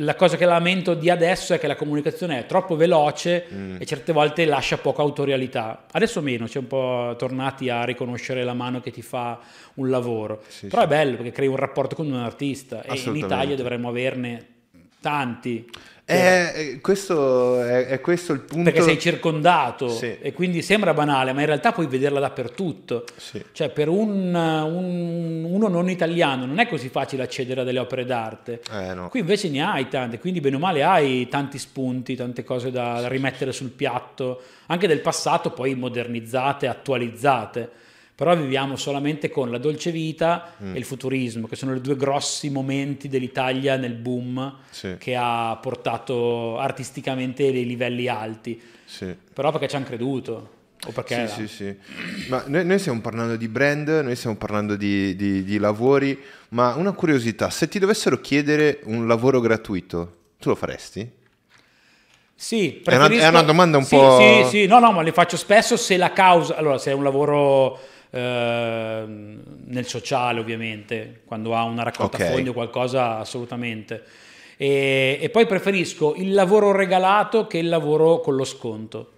la cosa che lamento di adesso è che la comunicazione è troppo veloce Mm. e certe volte lascia poca autorialità. Adesso meno, c'è un po' tornati a riconoscere la mano che ti fa un lavoro. Sì, Però sì. è bello perché crei un rapporto con un artista e in. Italia dovremmo averne tanti. Eh, questo è, è questo il punto. Perché sei circondato Sì. e quindi sembra banale, ma in realtà puoi vederla dappertutto. Sì. Cioè, per un, un- uno non italiano non è così facile accedere a delle opere d'arte. Eh, no. Qui invece ne hai tante, quindi bene o male hai tanti spunti, tante cose da, da rimettere sul piatto, anche del passato poi modernizzate, attualizzate. Però viviamo solamente con la dolce vita Mm. e il futurismo, che sono i due grossi momenti dell'Italia nel boom Sì. che ha portato artisticamente dei livelli alti, Sì. però perché ci hanno creduto. O perché Sì, sì, sì. Ma noi, noi stiamo parlando di brand, noi stiamo parlando di, di- di lavori, ma una curiosità, se ti dovessero chiedere un lavoro gratuito, tu lo faresti? Sì, È una- preferisco- è una domanda un sì, po'- Sì, sì, no, no, ma le faccio spesso se la causa... Allora, se è un lavoro ehm, nel sociale, ovviamente, quando ha una raccolta Ok. fondi o qualcosa, assolutamente. E, e poi preferisco il lavoro regalato che il lavoro con lo sconto.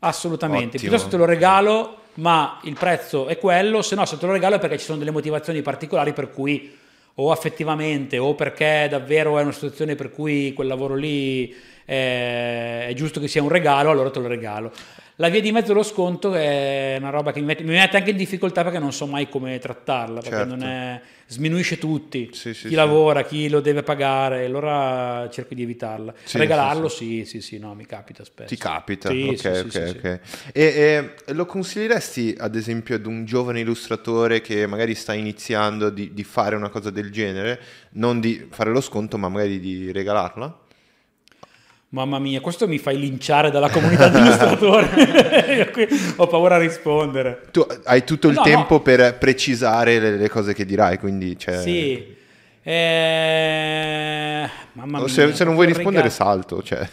Assolutamente. Ottimo. Piuttosto te lo regalo, ma il prezzo è quello, se no se te lo regalo è perché ci sono delle motivazioni particolari per cui o affettivamente o perché davvero è una situazione per cui quel lavoro lì è, è giusto che sia un regalo, allora te lo regalo. La via di mezzo dello sconto è una roba che mi mette, mi mette anche in difficoltà perché non so mai come trattarla, perché Certo. non è, sminuisce tutti, Sì, sì, chi sì. lavora, chi lo deve pagare, allora cerco di evitarla. Regalarlo sì, sì, sì, no, mi capita spesso. Ti capita? Ok, ok, sì, sì, sì. ok. E, e lo consiglieresti ad esempio ad un giovane illustratore che magari sta iniziando di, di fare una cosa del genere, non di fare lo sconto, ma magari di regalarla? Mamma mia, questo mi fai linciare dalla comunità di illustratori. (laughs) Io qui ho paura a rispondere. Tu hai tutto il No, tempo no. per precisare le, le cose che dirai, quindi cioè, Sì. Eh, mamma mia. se, se non vuoi rispondere regalo. salto. Cioè.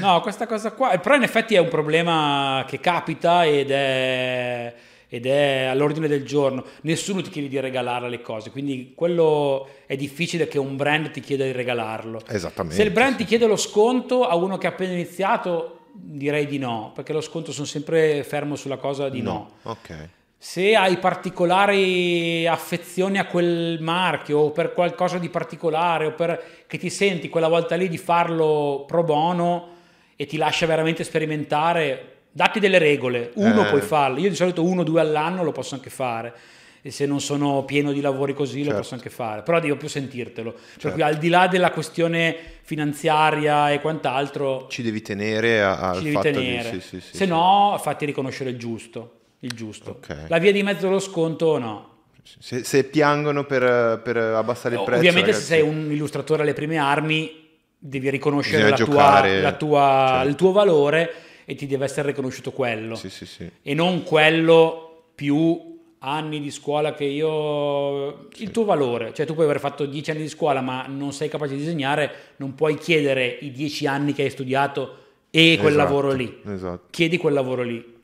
No, questa cosa qua, però in effetti è un problema che capita ed è, ed è all'ordine del giorno. Nessuno ti chiede di regalare le cose, quindi quello è difficile che un brand ti chieda di regalarlo. Esattamente. Se il brand ti chiede lo sconto a uno che ha appena iniziato, direi di no, perché lo sconto sono sempre fermo sulla cosa di no. Ok. Se hai particolari affezioni a quel marchio o per qualcosa di particolare o per che ti senti quella volta lì di farlo pro bono e ti lascia veramente sperimentare, datti delle regole. Uno Eh. puoi farlo. Io di solito uno o due all'anno lo posso anche fare. E se non sono pieno di lavori così lo Certo. posso anche fare, però devo più sentirtelo. Per Certo. cui al di là della questione finanziaria e quant'altro, Ci devi tenere a- al ci devi fatto tenere. di... Sì, sì, sì, Se sì. no, fatti riconoscere il giusto. Il giusto. Ok. La via di mezzo dello sconto, no. Se, se piangono per, per abbassare il prezzo... Ovviamente, ragazzi, se sei un illustratore alle prime armi, devi riconoscere tua- giocare, la tua- certo. il tuo valore e ti deve essere riconosciuto quello. Sì, sì, sì. E non quello più anni di scuola che io il tuo valore cioè tu puoi aver fatto 10 anni di scuola ma non sei capace di disegnare non puoi chiedere i 10 anni che hai studiato e quel Esatto, lavoro lì Esatto. chiedi quel lavoro lì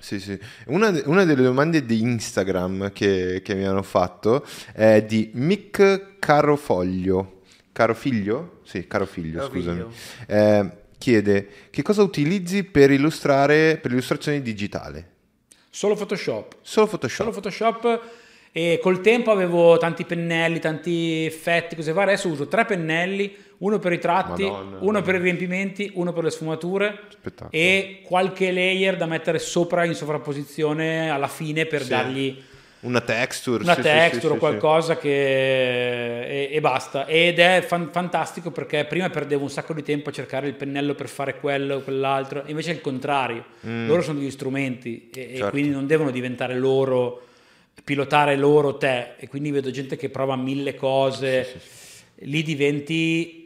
Sì, sì. Una, una delle domande di Instagram che, che mi hanno fatto è di Mick Carofoglio. Caro figlio? Sì, caro figlio, Caro scusami. figlio. Eh, chiede che cosa utilizzi per illustrare per l'illustrazione digitale? solo Photoshop Solo Photoshop. solo Photoshop e col tempo avevo tanti pennelli, tanti effetti, cose varie. Adesso uso tre pennelli, uno per i tratti, Madonna. uno per i riempimenti, uno per le sfumature Spettacolo. e qualche layer da mettere sopra in sovrapposizione alla fine per Sì. dargli Una texture. una sì, texture sì, o qualcosa che e, e basta ed è fan- fantastico perché prima perdevo un sacco di tempo a cercare il pennello per fare quello o quell'altro invece è il contrario loro sono degli strumenti e, e Mm. Certo. quindi non devono diventare loro pilotare loro te e quindi vedo gente che prova mille cose lì diventi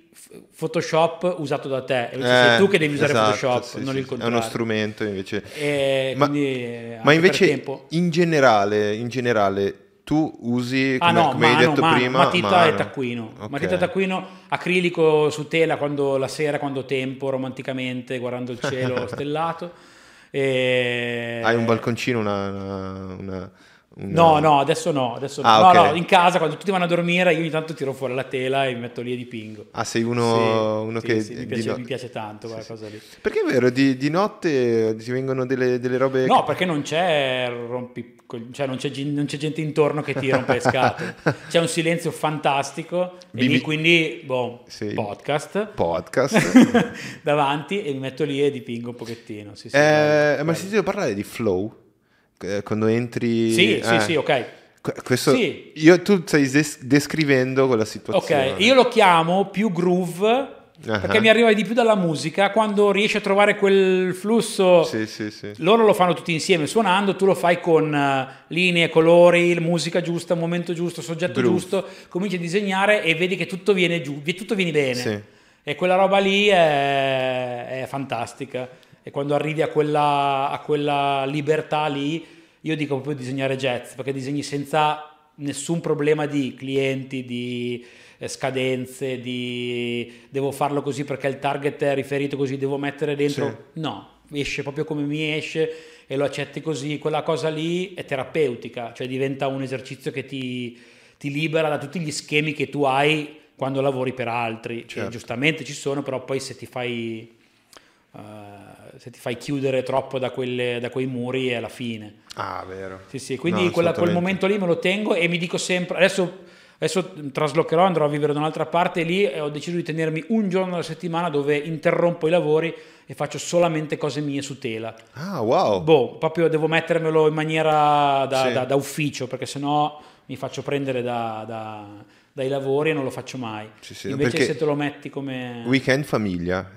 Photoshop usato da te invece sei Eh, tu che devi usare esatto, Photoshop sì, non sì, il contrario È uno strumento invece. E Ma, quindi, eh, ma invece in generale, in generale tu usi, come, Ah no, come hai mano, detto mano, prima, matita mano. e taccuino. Ok. Matita e taccuino, acrilico su tela quando la sera, quando tempo, romanticamente, guardando il cielo (laughs) stellato. E... Hai un balconcino, una- una- una- No, no, adesso no, adesso no. Ah, No, ok. no, in casa quando tutti vanno a dormire io ogni tanto tiro fuori la tela e mi metto lì e dipingo. Ah, sei uno, Sì, uno sì, che... sì, mi, piace, no- mi piace tanto quella cosa lì. Perché è vero, di, di notte ti vengono delle, delle robe... No, che- perché non c'è rompi, cioè non c'è, non c'è gente intorno che ti rompe le scatole. (laughs) C'è un silenzio fantastico e Bibi- lì quindi, boh, podcast Podcast. (laughs) davanti e mi metto lì e dipingo un pochettino. Eh, bello, ma bello. sentito parlare di flow? Eh, Quando entri... Sì, sì, eh. sì, ok. Que- Questo, Sì. io, tu stai des- descrivendo quella situazione. Ok, io lo chiamo più groove Ah. perché mi arriva di più dalla musica quando riesci a trovare quel flusso. Sì, sì, sì. Loro lo fanno tutti insieme suonando, tu lo fai con eh, linee, colori, musica giusta, momento giusto, soggetto Groove. giusto, cominci a disegnare e vedi che tutto viene giù, tutto viene bene. Sì. E quella roba lì è, è fantastica. E quando arrivi a quella, a quella libertà lì, io dico proprio disegnare jazz, perché disegni senza nessun problema di clienti, di eh, scadenze, di devo farlo così perché il target è riferito così, devo mettere dentro. No, esce proprio come mi esce e lo accetti così. Quella cosa lì è terapeutica, cioè diventa un esercizio che ti, ti libera da tutti gli schemi che tu hai quando lavori per altri, Certo. giustamente ci sono, però poi se ti fai, eh, se ti fai chiudere troppo da, quelle- da quei muri è la fine. Ah, vero. Sì, sì, quindi No, quella- quel momento lì me lo tengo e mi dico sempre, adesso, adesso traslocherò, andrò a vivere da un'altra parte lì e ho deciso di tenermi un giorno alla settimana dove interrompo i lavori e faccio solamente cose mie su tela. Ah, wow. Boh, proprio devo mettermelo in maniera da, Sì. da- da ufficio perché sennò mi faccio prendere da- da- dai lavori e non lo faccio mai. Sì, sì, Invece se te lo metti come... Weekend famiglia.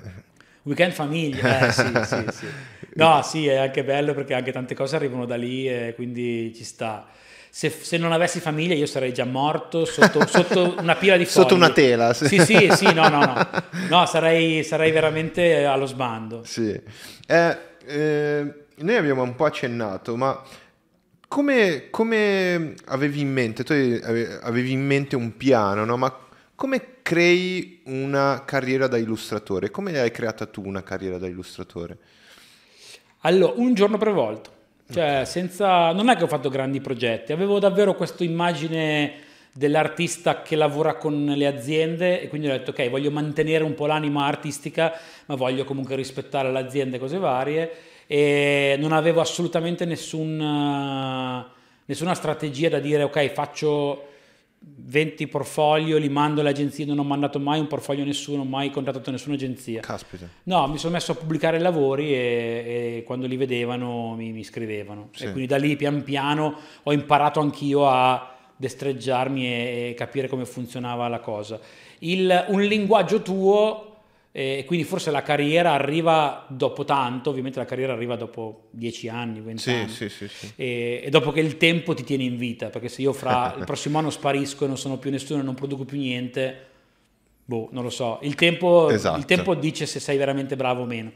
Weekend famiglia, eh, (laughs) sì, sì, sì. No, sì, è anche bello perché anche tante cose arrivano da lì e quindi ci sta. Se, se non avessi famiglia io sarei già morto sotto, (laughs) sotto una pila di fogli. Sotto una tela, sì. Sì, sì, sì, no, no, no. (laughs) No, sarei, sarei veramente allo sbando. Sì. Eh, eh, noi abbiamo un po' accennato, ma come, come avevi in mente? Tu ave- avevi in mente un piano, no? Ma come crei una carriera da illustratore? Come hai creata tu una carriera da illustratore? Allora, un giorno per volta. Cioè, senza... Non è che ho fatto grandi progetti, avevo davvero questa immagine dell'artista che lavora con le aziende e quindi ho detto ok, voglio mantenere un po' l'anima artistica, ma voglio comunque rispettare l'azienda e cose varie e non avevo assolutamente nessun, eh, nessuna strategia da dire ok, faccio 20 portfolio, li mando alle agenzie, non ho mandato mai un portfolio a nessuno, mai contattato nessuna agenzia. Caspita. No, mi sono messo a pubblicare lavori e, e quando li vedevano mi, mi scrivevano. Sì. E quindi da lì pian piano ho imparato anch'io a destreggiarmi e, e capire come funzionava la cosa. Il- un linguaggio tuo, e quindi forse la carriera arriva dopo tanto, ovviamente la carriera arriva dopo 10 anni, 20 Sì, anni. sì, sì. E, e dopo che il tempo ti tiene in vita, perché se io fra (laughs) il prossimo anno sparisco e non sono più nessuno e non produco più niente, boh, non lo so. Il tempo, Esatto. il tempo dice se sei veramente bravo o meno.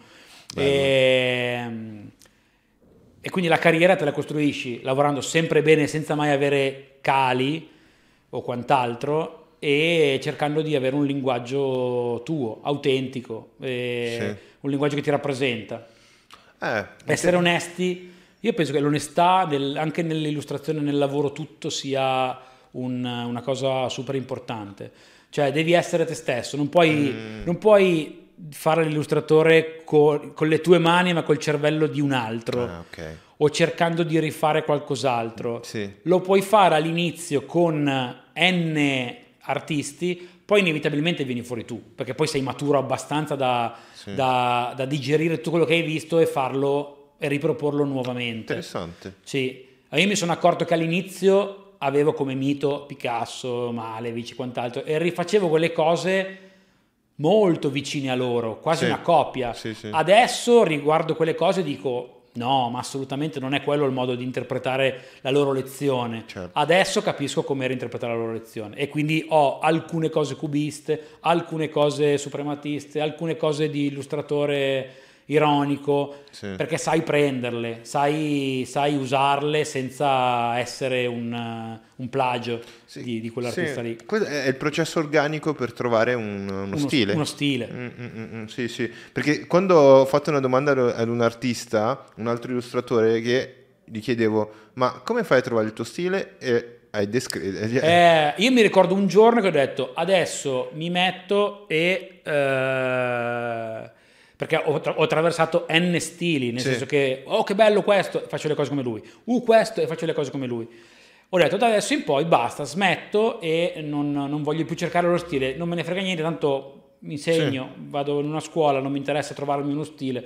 Bello. Ehm, E, quindi la carriera te la costruisci lavorando sempre bene senza mai avere cali o quant'altro e cercando di avere un linguaggio tuo, autentico, Sì. un linguaggio che ti rappresenta. Eh, Essere onesti, io penso che l'onestà nel- anche nell'illustrazione, nel lavoro, tutto sia un- una cosa super importante. Cioè devi essere te stesso, non puoi, Mm. non puoi fare l'illustratore co- con le tue mani ma col cervello di un altro Ah, ok. o cercando di rifare qualcos'altro. Sì. Lo puoi fare all'inizio con N artisti, poi inevitabilmente vieni fuori tu, perché poi sei maturo abbastanza da, Sì. da- da digerire tutto quello che hai visto e farlo e riproporlo nuovamente. Interessante. Sì, io mi sono accorto che all'inizio avevo come mito Picasso, Malevich e quant'altro e rifacevo quelle cose molto vicine a loro, quasi Sì. una copia. Sì, sì. Adesso riguardo quelle cose dico no, ma assolutamente non è quello il modo di interpretare la loro lezione. Certo. Adesso capisco come interpretare la loro lezione e quindi ho alcune cose cubiste, alcune cose suprematiste, alcune cose di illustratore ironico, Sì. perché sai prenderle, sai, sai usarle senza essere un, un plagio Sì, di, di quell'artista sì. lì. Questo è il processo organico per trovare un- uno, Uno- stile. Uno stile. Mm, mm, mm, mm, sì, sì. Perché quando ho fatto una domanda ad- ad un artista, un altro illustratore, che gli chiedevo, ma come fai a trovare il tuo stile? E hai descritto... Eh, io mi ricordo un giorno che ho detto adesso mi metto e... eh, perché ho, tra- ho attraversato N stili, nel Sì. senso che, oh che bello questo, e faccio le cose come lui, uh questo, e faccio le cose come lui. Ho detto da adesso in poi basta, smetto e non, non voglio più cercare lo stile, non me ne frega niente, tanto mi insegno, vado in una scuola, non mi interessa trovarmi uno stile.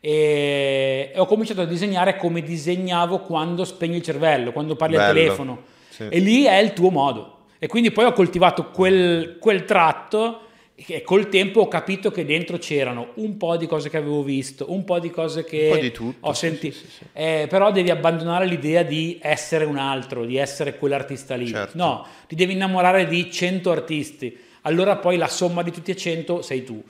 E, e ho cominciato a disegnare come disegnavo quando spegni il cervello, quando parli al Bello. telefono. Sì. E lì è il tuo modo. E quindi poi ho coltivato quel, quel tratto E col tempo ho capito che dentro c'erano un po' di cose che avevo visto, un po' di cose che po' di tutto, ho sentito. sì, sì, sì. Eh, però devi abbandonare l'idea di essere un altro, di essere quell'artista lì. Certo. No, ti devi innamorare di 100 artisti. Allora poi la somma di tutti e 100 sei tu.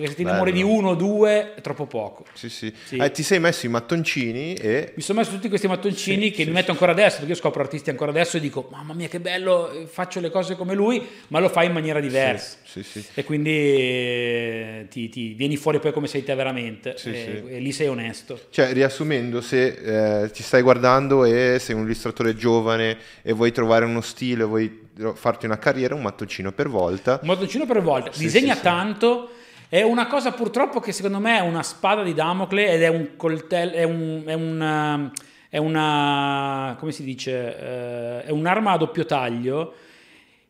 Perché se ti innamori di uno o due è troppo poco. Sì, sì. Sì. Eh, ti sei messo i mattoncini e... Mi sono messo tutti questi mattoncini Sì, che sì, mi metto ancora adesso, perché io scopro artisti ancora adesso e dico, mamma mia che bello, eh, faccio le cose come lui, ma lo fai in maniera diversa. Sì, sì. E quindi eh, ti, ti vieni fuori poi come sei te veramente Sì, e, sì. e lì sei onesto. Cioè, riassumendo, se eh, ti stai guardando e sei un illustratore giovane e vuoi trovare uno stile, vuoi farti una carriera, un mattoncino per volta. Un mattoncino per volta, disegna tanto. È una cosa purtroppo che secondo me è una spada di Damocle ed è un coltello, è, un, è una, è una, come si dice, Eh, è un'arma a doppio taglio.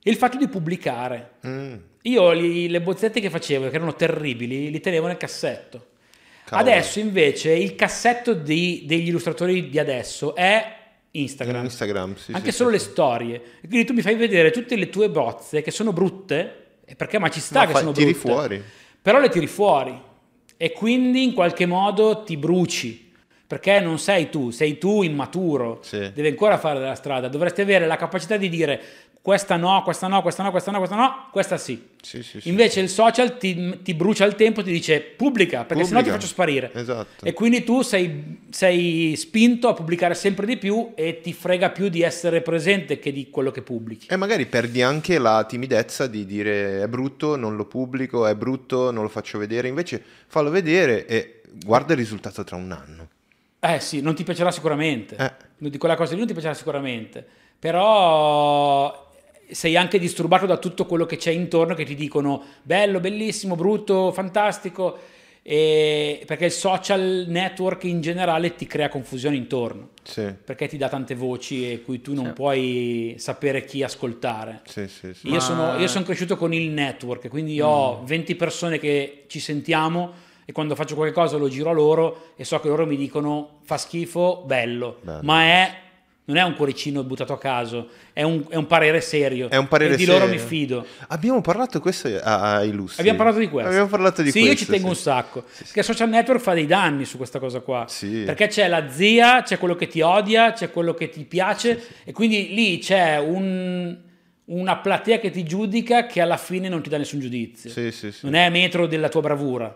Il fatto di pubblicare. Mm, Io li- le bozzette che facevo, che erano terribili, li tenevo nel cassetto. Cavolo. Adesso invece il cassetto di- degli illustratori di adesso è Instagram. Instagram, sì, Anche sì, solo sì, le storie. Quindi tu mi fai vedere tutte le tue bozze che sono brutte, perché ma ci sta Ma che fai- sono tiri brutte. fuori. Però le tiri fuori e quindi in qualche modo ti bruci. Perché non sei tu, sei tu immaturo, Sì. devi ancora fare della strada, dovresti avere la capacità di dire questa no, questa no, questa no, questa no, questa no, questa sì. Sì, sì, sì. Invece il social ti, ti brucia il tempo, ti dice pubblica, perché sennò ti Pubblica. faccio sparire. Esatto. E quindi tu sei, sei spinto a pubblicare sempre di più e ti frega più di essere presente che di quello che pubblichi. E magari perdi anche la timidezza di dire è brutto, non lo pubblico, è brutto, non lo faccio vedere. Invece fallo vedere e guarda il risultato tra un anno. Eh sì, non ti piacerà sicuramente. Eh. Di quella cosa lì non ti piacerà sicuramente. Però sei anche disturbato da tutto quello che c'è intorno che ti dicono bello, bellissimo, brutto, fantastico. E perché il social network in generale ti crea confusione intorno. Sì, Perché ti dà tante voci e cui tu non Sì. puoi sapere chi ascoltare. sì, sì. sì. Io, Ma- sono, io sono cresciuto con il network, quindi ho 20 persone che ci sentiamo e quando faccio qualcosa lo giro a loro e so che loro mi dicono fa schifo, bello, Bello. ma è, non è un cuoricino buttato a caso, è un, è un parere serio. È un parere e di loro serio. mi fido. Abbiamo parlato questo a, a Illustri. Abbiamo parlato di questo. Abbiamo parlato di sì, questo. io ci tengo un sacco. Perché social network fa dei danni su questa cosa qua. Sì. Perché c'è la zia, c'è quello che ti odia, c'è quello che ti piace, e quindi lì c'è un- una platea che ti giudica che alla fine non ti dà nessun giudizio. Sì, sì, sì. Non è metro della tua bravura.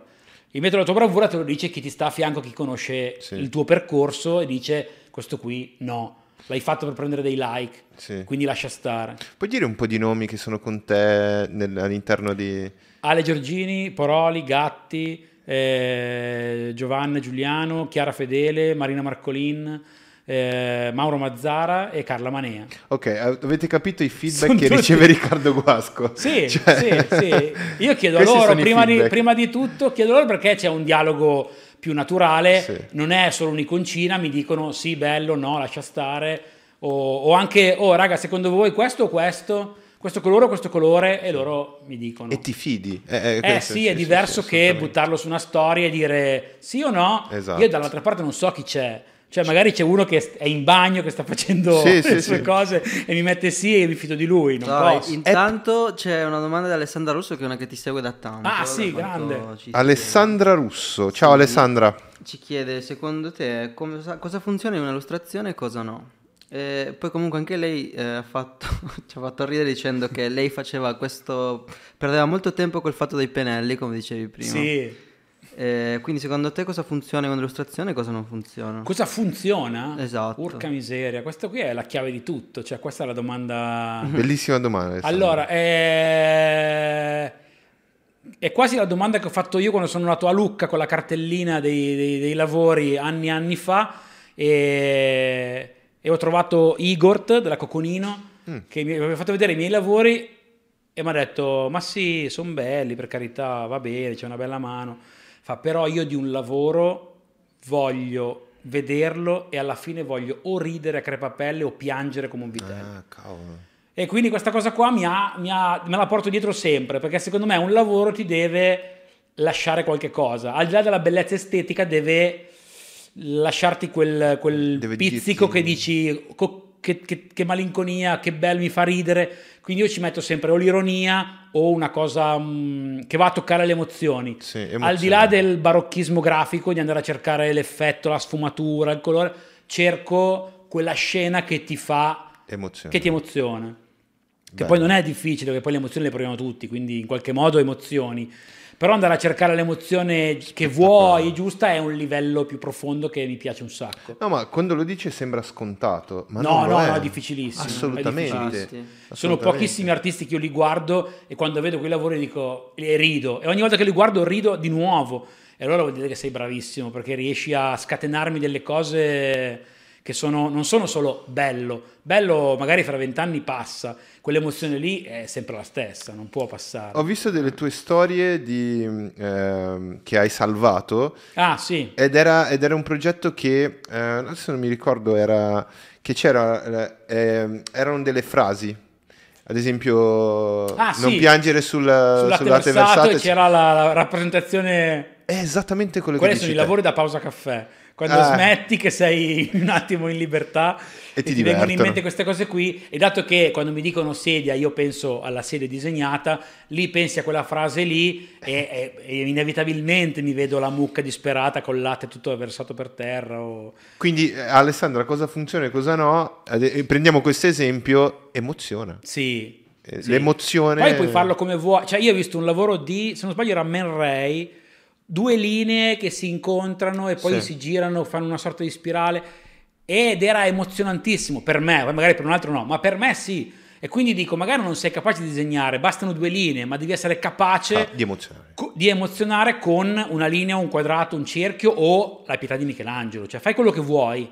Il metro della tua bravura te lo dice chi ti sta a fianco, chi conosce Sì. il tuo percorso e dice questo qui no. L'hai fatto per prendere dei like, Sì. quindi lascia stare. Puoi dire un po' di nomi che sono con te nel- all'interno di... Ale Giorgini, Poroli, Gatti, eh, Giovanni Giuliano, Chiara Fedele, Marina Marcolin, eh, Mauro Mazzara e Carla Manea. Ok, eh, avete capito i feedback Sono che tutti- riceve Riccardo Guasco? Sì, Cioè- sì, sì. Io chiedo (laughs) a loro, prima di, prima di tutto, chiedo loro perché c'è un dialogo più naturale, Sì. non è solo un'iconcina, mi dicono sì, bello, no, lascia stare, o, o anche, oh raga, secondo voi questo o questo, questo colore o questo colore, e loro mi dicono. E ti fidi? Eh, Eh questo, sì, è diverso che assolutamente. buttarlo su una storia e dire sì o no. Esatto. Io dall'altra parte non so chi c'è. Cioè, magari c'è uno che è in bagno, che sta facendo Sì, (laughs) le sì, sue sì. cose e mi mette sì e mi fido di lui. Non Dai, posso. intanto c'è una domanda di Alessandra Russo che è una che ti segue da tanto. Ah, sì, grande. Alessandra Russo. Ciao Sì. Alessandra. Ci chiede, secondo te, come- cosa funziona in un'illustrazione e cosa no? E poi comunque anche lei eh, ha fatto, (laughs) ci ha fatto ridere dicendo che lei faceva questo, perdeva molto tempo col fatto dei pennelli, come dicevi prima. Sì. Eh, quindi secondo te cosa funziona in un'illustrazione e cosa non funziona? Cosa funziona? Esatto. Porca miseria, questa qui è la chiave di tutto. Cioè, questa è la domanda. (laughs) Bellissima domanda. Allora, eh, è quasi la domanda che ho fatto io quando sono andato a Lucca con la cartellina dei, dei- dei lavori anni e anni fa e, e ho trovato Igor della Coconino Mm. che mi aveva fatto vedere i miei lavori e mi ha detto ma sì, sono belli per carità, va bene, c'è una bella mano. Fa però io di un lavoro voglio vederlo e alla fine voglio o ridere a crepapelle o piangere come un vitello. Ah, cavolo. E quindi questa cosa qua mi ha- mi ha- me la porto dietro sempre, perché secondo me un lavoro ti deve lasciare qualche cosa. Al di là della bellezza estetica deve lasciarti quel, quel pizzico dirti- che dici, che, che- che malinconia, che bello, mi fa ridere. Quindi io ci metto sempre o l'ironia o una cosa mm, che va a toccare le emozioni. Sì, Al emozioni. di là del barocchismo grafico, di andare a cercare l'effetto, la sfumatura, il colore, cerco quella scena che ti fa, Emozione. che ti emoziona. Che Bello. poi non è difficile, perché poi le emozioni le proviamo tutti, quindi in qualche modo emozioni. Però andare a cercare l'emozione che vuoi, giusta, è un livello più profondo che mi piace un sacco. No, ma quando lo dice sembra scontato. Ma no, no, è. no, è difficilissimo. è Assolutamente. difficilissimo. Sì. Sono Assolutamente. pochissimi artisti che io li guardo e quando vedo quei lavori dico e rido e ogni volta che li guardo rido di nuovo e allora vuol dire che sei bravissimo perché riesci a scatenarmi delle cose che sono, non sono solo bello, bello magari fra vent'anni passa, quell'emozione lì è sempre la stessa, non può passare. Ho visto delle tue storie di, ehm, che hai salvato Ah sì, ed era, ed era un progetto che, eh, adesso non mi ricordo, era che c'era, eh, ehm, erano delle frasi. Ad esempio, Ah, non sì. piangere sul, sul latte sul latte versato versato. e c'era la, la rappresentazione È esattamente quello Quelli che sono dici i te. lavori da pausa caffè. Quando Ah. smetti che sei un attimo in libertà E ti vengono in mente queste cose qui e dato che quando mi dicono sedia io penso alla sedia disegnata, lì pensi a quella frase lì e, e- e inevitabilmente mi vedo la mucca disperata col latte tutto versato per terra o... Quindi, eh, Alessandra, cosa funziona e cosa no? Eh, Prendiamo questo esempio, emoziona. Sì. Eh, sì. l'emozione- Poi puoi farlo come vuoi. Cioè, io ho visto un lavoro di, se non sbaglio, era Man Ray, due linee che si incontrano e poi Sì. si girano, fanno una sorta di spirale. Ed era emozionantissimo per me, magari per un altro no, ma per me sì. E quindi dico, magari non sei capace di disegnare, bastano due linee, ma devi essere capace Ah, di emozionare. co- di emozionare con una linea, un quadrato, un cerchio o la pietà di Michelangelo. Cioè, fai quello che vuoi,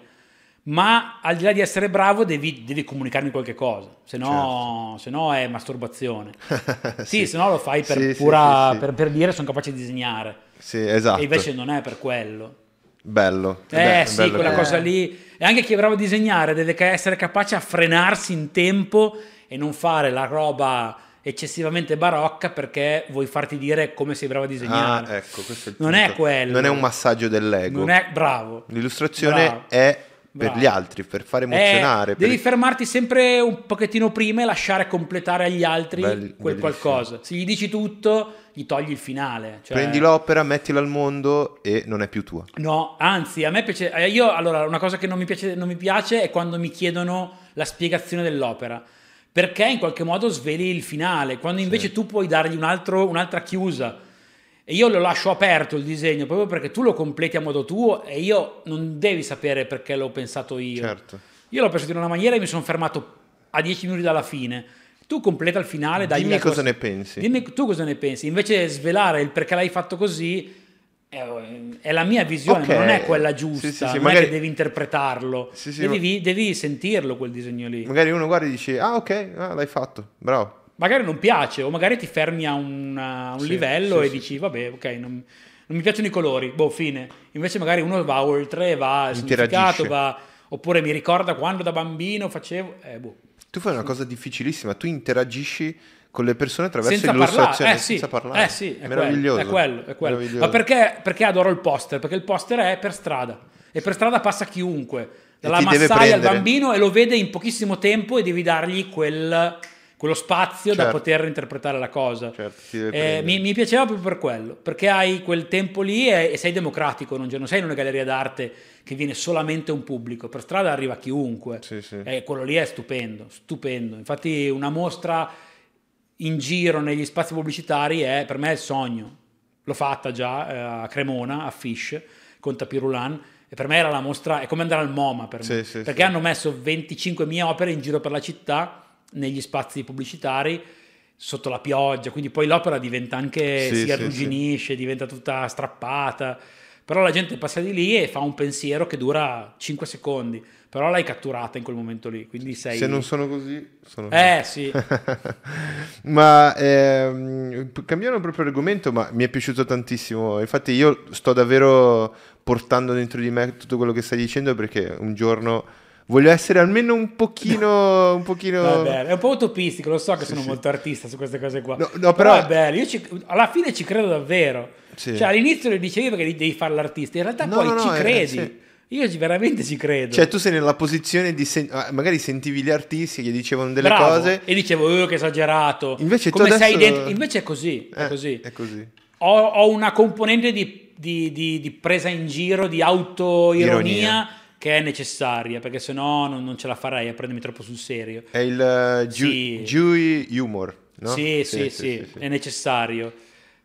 ma al di là di essere bravo devi, devi comunicarmi qualche cosa, se no, se no è masturbazione. (laughs) sì, se no lo fai per, Sì, sì, pura, sì, sì. Per, per dire sono capace di disegnare. Sì, esatto. E invece non è per quello. Bello. Eh Beh, sì, bello quella che- cosa lì. E anche chi è bravo a disegnare deve essere capace a frenarsi in tempo e non fare la roba eccessivamente barocca perché vuoi farti dire come sei bravo a disegnare. Ah, ecco, questo è il Non è punto. quello. Non è un massaggio dell'ego. Non è bravo. L'illustrazione Bravo. è per gli altri, per fare emozionare. Eh, per- Devi fermarti sempre un pochettino prima e lasciare completare agli altri Belli- quel qualcosa. Se gli dici tutto, gli togli il finale. Cioè- Prendi l'opera, mettila al mondo e non è più tua. No, anzi, a me piace. eh, Io allora, una cosa che non mi piace, non mi piace è quando mi chiedono la spiegazione dell'opera. Perché in qualche modo sveli il finale, quando invece tu puoi dargli un altro- un'altra chiusa. E io lo lascio aperto il disegno proprio perché tu lo completi a modo tuo e io non devi sapere perché l'ho pensato io. Certo. Io l'ho pensato in una maniera e mi sono fermato a 10 minuti dalla fine. Tu completa il finale, dagli Dimmi tua- cosa ne pensi. Dimmi tu cosa ne pensi. Invece svelare il perché l'hai fatto così è, la mia visione, Ok. ma non è quella giusta. Sì, sì, sì, non magari- è che devi interpretarlo. Devi, devi sentirlo quel disegno lì. Magari uno guarda e dice, ah ok, ah, l'hai fatto, bravo. Magari non piace, o magari ti fermi a un, a un Sì, livello sì, e sì. dici, vabbè, ok, non, non mi piacciono i colori, boh, fine. Invece magari uno va oltre, va al significato, va... Oppure mi ricorda quando da bambino facevo... Eh, boh. Tu fai una cosa difficilissima, tu interagisci con le persone attraverso senza l'illustrazione, eh senza parlare. eh sì, è Meraviglioso. quello, è quello, è quello. Ma perché, perché adoro il poster? Perché il poster è per strada e per strada passa chiunque, dalla massaia al bambino e lo vede in pochissimo tempo e devi dargli quel- quello spazio da Certo. poter interpretare la cosa. Certo, Eh, mi, mi piaceva proprio per quello, perché hai quel tempo lì e, e sei democratico, non, non sei in una galleria d'arte che viene solamente un pubblico, per strada arriva chiunque. Sì, sì. E quello lì è stupendo, stupendo. Infatti una mostra in giro negli spazi pubblicitari è per me il sogno. L'ho fatta già eh, a Cremona, a Fish, con Tapirulan, e per me era la mostra, è come andare al MoMA per Sì, me, perché hanno messo 25 mie opere in giro per la città, negli spazi pubblicitari, sotto la pioggia, quindi poi l'opera diventa anche, Sì, si sì, arrugginisce, diventa tutta strappata, però la gente passa di lì e fa un pensiero che dura 5 secondi, però l'hai catturata in quel momento lì, quindi sei... Se non sono così, sono Eh sì, (laughs) ma ehm, cambiando proprio argomento, ma mi è piaciuto tantissimo. Infatti, io sto davvero portando dentro di me tutto quello che stai dicendo perché un giorno voglio essere almeno un pochino. Un pochino... Vabbè, è un po' utopistico, lo so che sono sì. molto artista su queste cose qua. No, no, però, però- è bello, io ci- alla fine ci credo davvero. Sì. Cioè all'inizio lo dicevi perché devi fare l'artista, in realtà No, poi no, ci credi. sì. Io veramente ci credo. Cioè, tu sei nella posizione di. sen- ah, magari sentivi gli artisti che dicevano delle Bravo. cose. E dicevo, "Oh, che esagerato. Invece tu Come sei adesso- dentro- Invece è così, è Eh, così. È così. Ho, ho una componente di, di- di- di presa in giro, di autoironia Ironia. Che è necessaria, perché sennò non, non ce la farei a prendermi troppo sul serio. È il uh, Sì. Jewy humor, no? Sì, sì, sì, è necessario.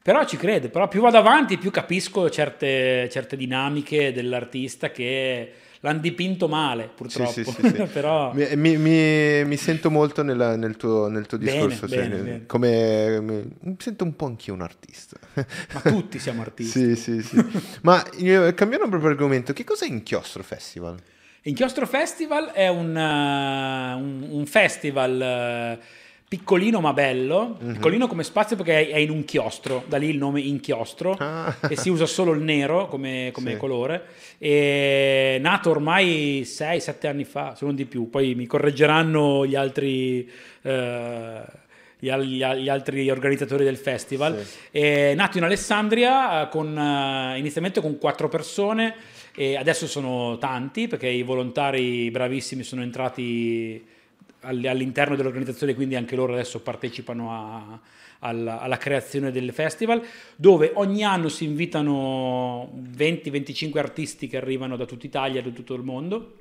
Però ci credo, però più vado avanti più capisco certe, certe dinamiche dell'artista che l'hanno dipinto male, purtroppo. sì, sì, sì. (laughs) però Mi, mi- mi- mi sento molto nella- nel, tuo, nel tuo discorso. sì, bene, nel- bene. Come, mi, mi sento un po' anch'io un artista. (laughs) ma tutti siamo artisti. sì, sì, sì. Ma eh, cambiando proprio argomento, che cos'è Inchiostro Festival? Inchiostro Festival è un, eh, un- un festival eh, piccolino ma bello, Mhm. piccolino come spazio perché è, in un chiostro, da lì il nome inchiostro Ah. e si usa solo il nero come, come Sì. colore. È nato ormai 6-7 anni fa, se non di più, poi mi correggeranno gli altri... eh, gli, gli gli altri organizzatori del festival Sì. è nato in Alessandria eh, con, eh, inizialmente con quattro persone e adesso sono tanti perché i volontari bravissimi sono entrati all'interno dell'organizzazione, quindi anche loro adesso partecipano a- alla, alla creazione del festival, dove ogni anno si invitano 20-25 artisti che arrivano da tutta Italia da tutto il mondo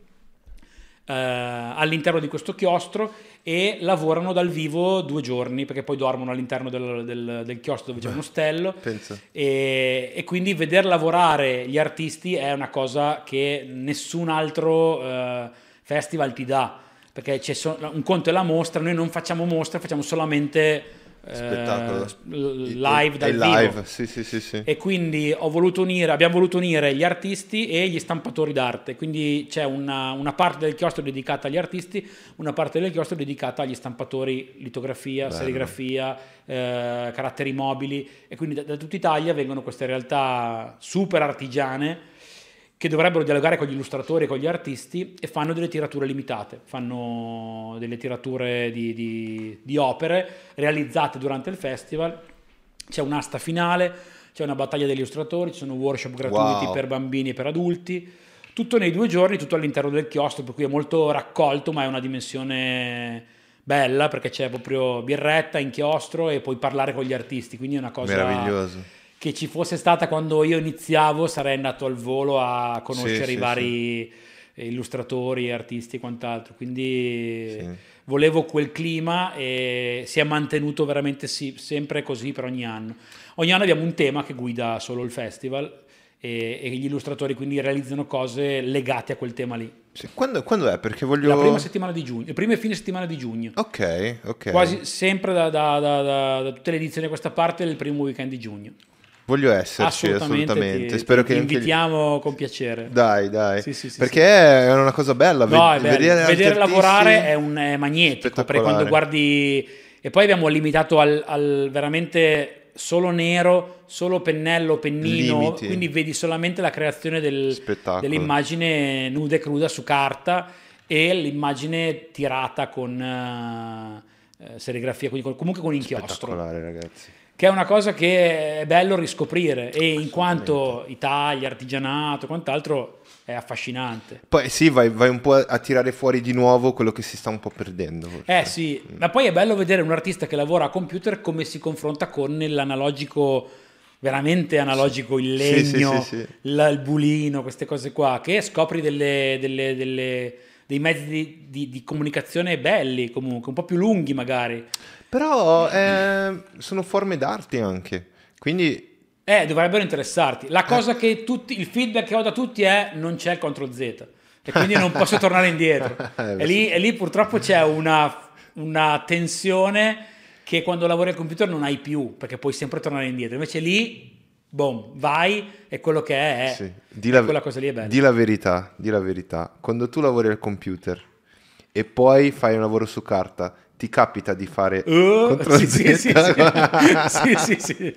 eh, all'interno di questo chiostro e lavorano dal vivo due giorni perché poi dormono all'interno del, del- del chiostro dove c'è uno stello Pensa. e, e quindi veder lavorare gli artisti è una cosa che nessun altro eh, festival ti dà perché c'è so- un conto è la mostra noi non facciamo mostre facciamo solamente eh, live dal È vivo live, sì, sì, sì, sì. e quindi ho voluto unire, abbiamo voluto unire gli artisti e gli stampatori d'arte, quindi c'è una, una parte del chiostro dedicata agli artisti, una parte del chiostro dedicata agli stampatori, litografia, Bello. serigrafia, eh, caratteri mobili e quindi da, da tutta Italia vengono queste realtà super artigiane che dovrebbero dialogare con gli illustratori e con gli artisti e fanno delle tirature limitate, fanno delle tirature di, di- di opere realizzate durante il festival, c'è un'asta finale, c'è una battaglia degli illustratori, ci sono workshop gratuiti Wow. per bambini e per adulti, tutto nei due giorni, tutto all'interno del chiostro, per cui è molto raccolto, ma è una dimensione bella perché c'è proprio birretta, inchiostro e puoi parlare con gli artisti, quindi è una cosa Meraviglioso. Che ci fosse stata quando io iniziavo sarei andato al volo a conoscere Sì, i vari illustratori, artisti e quant'altro. Quindi Sì. volevo quel clima e si è mantenuto veramente sì, sempre così per ogni anno. Ogni anno abbiamo un tema che guida solo il festival e, e gli illustratori quindi realizzano cose legate a quel tema lì. Sì, Quando, quando è? Perché voglio... La prima settimana di giugno, le prime fine settimana di giugno. Ok, ok. Quasi sempre da, da- da- da- tutte le edizioni di questa parte il primo weekend di giugno. Voglio esserci, assolutamente. Assolutamente, ti- Spero ti, che ti anche gli- invitiamo con piacere. Dai, dai. Sì, sì, sì, Perché è una cosa bella. No, ve- è bello. vedere, Vedere lavorare è, un, è magnetico, perché quando guardi... E poi abbiamo limitato al, al veramente solo nero, solo pennello, pennino, Limiti. quindi vedi solamente la creazione del- dell'immagine nuda e cruda su carta e l'immagine tirata con eh, serigrafia, quindi con- comunque con inchiostro Spettacolare, ragazzi. Che è una cosa che è bello riscoprire e in quanto Italia, artigianato, quant'altro è affascinante. Poi sì, vai, vai un po' a tirare fuori di nuovo quello che si sta un po' perdendo. forse. Eh sì, ma poi è bello vedere un artista che lavora a computer come si confronta con l'analogico, veramente analogico, il Sì, sì, legno, sì, sì. la- il bulino, queste cose qua, che scopri delle- delle- delle- dei mezzi di, di- di comunicazione belli comunque, un po' più lunghi magari. Però eh, sono forme d'arte anche. Quindi Eh, dovrebbero interessarti. La cosa che tutti, il feedback che ho da tutti è non c'è il CTRL Z e quindi non posso tornare indietro. (laughs) Eh, e, lì, e lì purtroppo c'è una, una tensione che quando lavori al computer non hai più, perché puoi sempre tornare indietro. Invece lì, boom, vai e quello che è, è. Sì, di la, quella cosa lì è bella. di la verità, di la verità. Quando tu lavori al computer e poi fai un lavoro su carta, ti capita di fare Uh, sì, sì, (laughs) sì, sì, sì,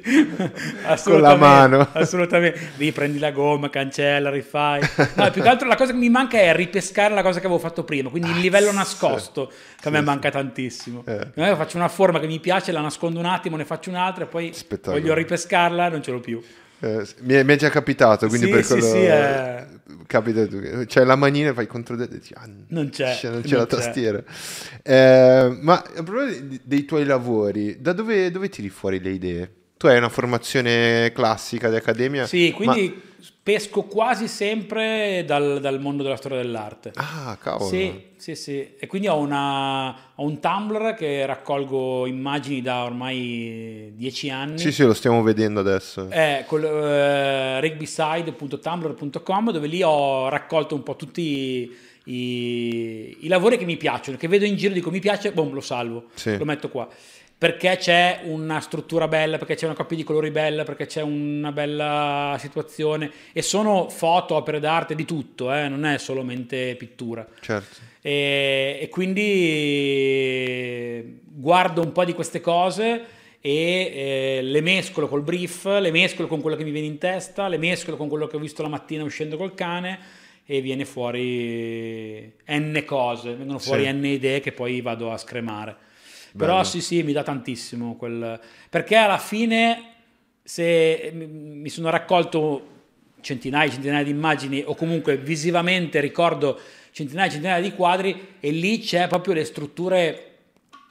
Con la mano. assolutamente. Lì prendi la gomma, cancella, rifai. No, più che altro la cosa che mi manca è ripescare la cosa che avevo fatto prima, quindi il livello nascosto che a me manca tantissimo. Eh. Io faccio una forma che mi piace, la nascondo un attimo, ne faccio un'altra e poi voglio ripescarla, non ce l'ho più. Eh, mi, è, mi, è, già capitato, quindi sì, per quello... Sì, sì, è... Capita tu. C'è la manina e fai contro e dici, ah, non c'è, non c'è non la c'è. tastiera. Eh, ma a proposito dei tuoi lavori, da dove, dove tiri fuori le idee? Tu hai una formazione classica di accademia? Sì, quindi ma... pesco quasi sempre dal, dal, mondo della storia dell'arte. Ah, cavolo. Sì, sì, sì. E quindi ho, una, ho un Tumblr che raccolgo immagini da ormai dieci anni. Sì, sì, lo stiamo vedendo adesso. È col, uh, rugbyside.tumblr.com dove lì ho raccolto un po' tutti i, i, lavori che mi piacciono, che vedo in giro, dico mi piace, boom, lo salvo, sì. lo metto qua perché c'è una struttura bella, perché c'è una coppia di colori bella, perché c'è una bella situazione e sono foto, opere d'arte di tutto, eh? non è solamente pittura. Certo. E, e, quindi guardo un po' di queste cose e eh, le mescolo col brief, le mescolo con quello che mi viene in testa, le mescolo con quello che ho visto la mattina uscendo col cane e viene fuori n cose, vengono fuori sì. n idee che poi vado a scremare. Bello. Però sì, sì, mi dà tantissimo quel... Perché alla fine se mi sono raccolto centinaia e centinaia di immagini o comunque visivamente ricordo centinaia e centinaia di quadri e lì c'è proprio le strutture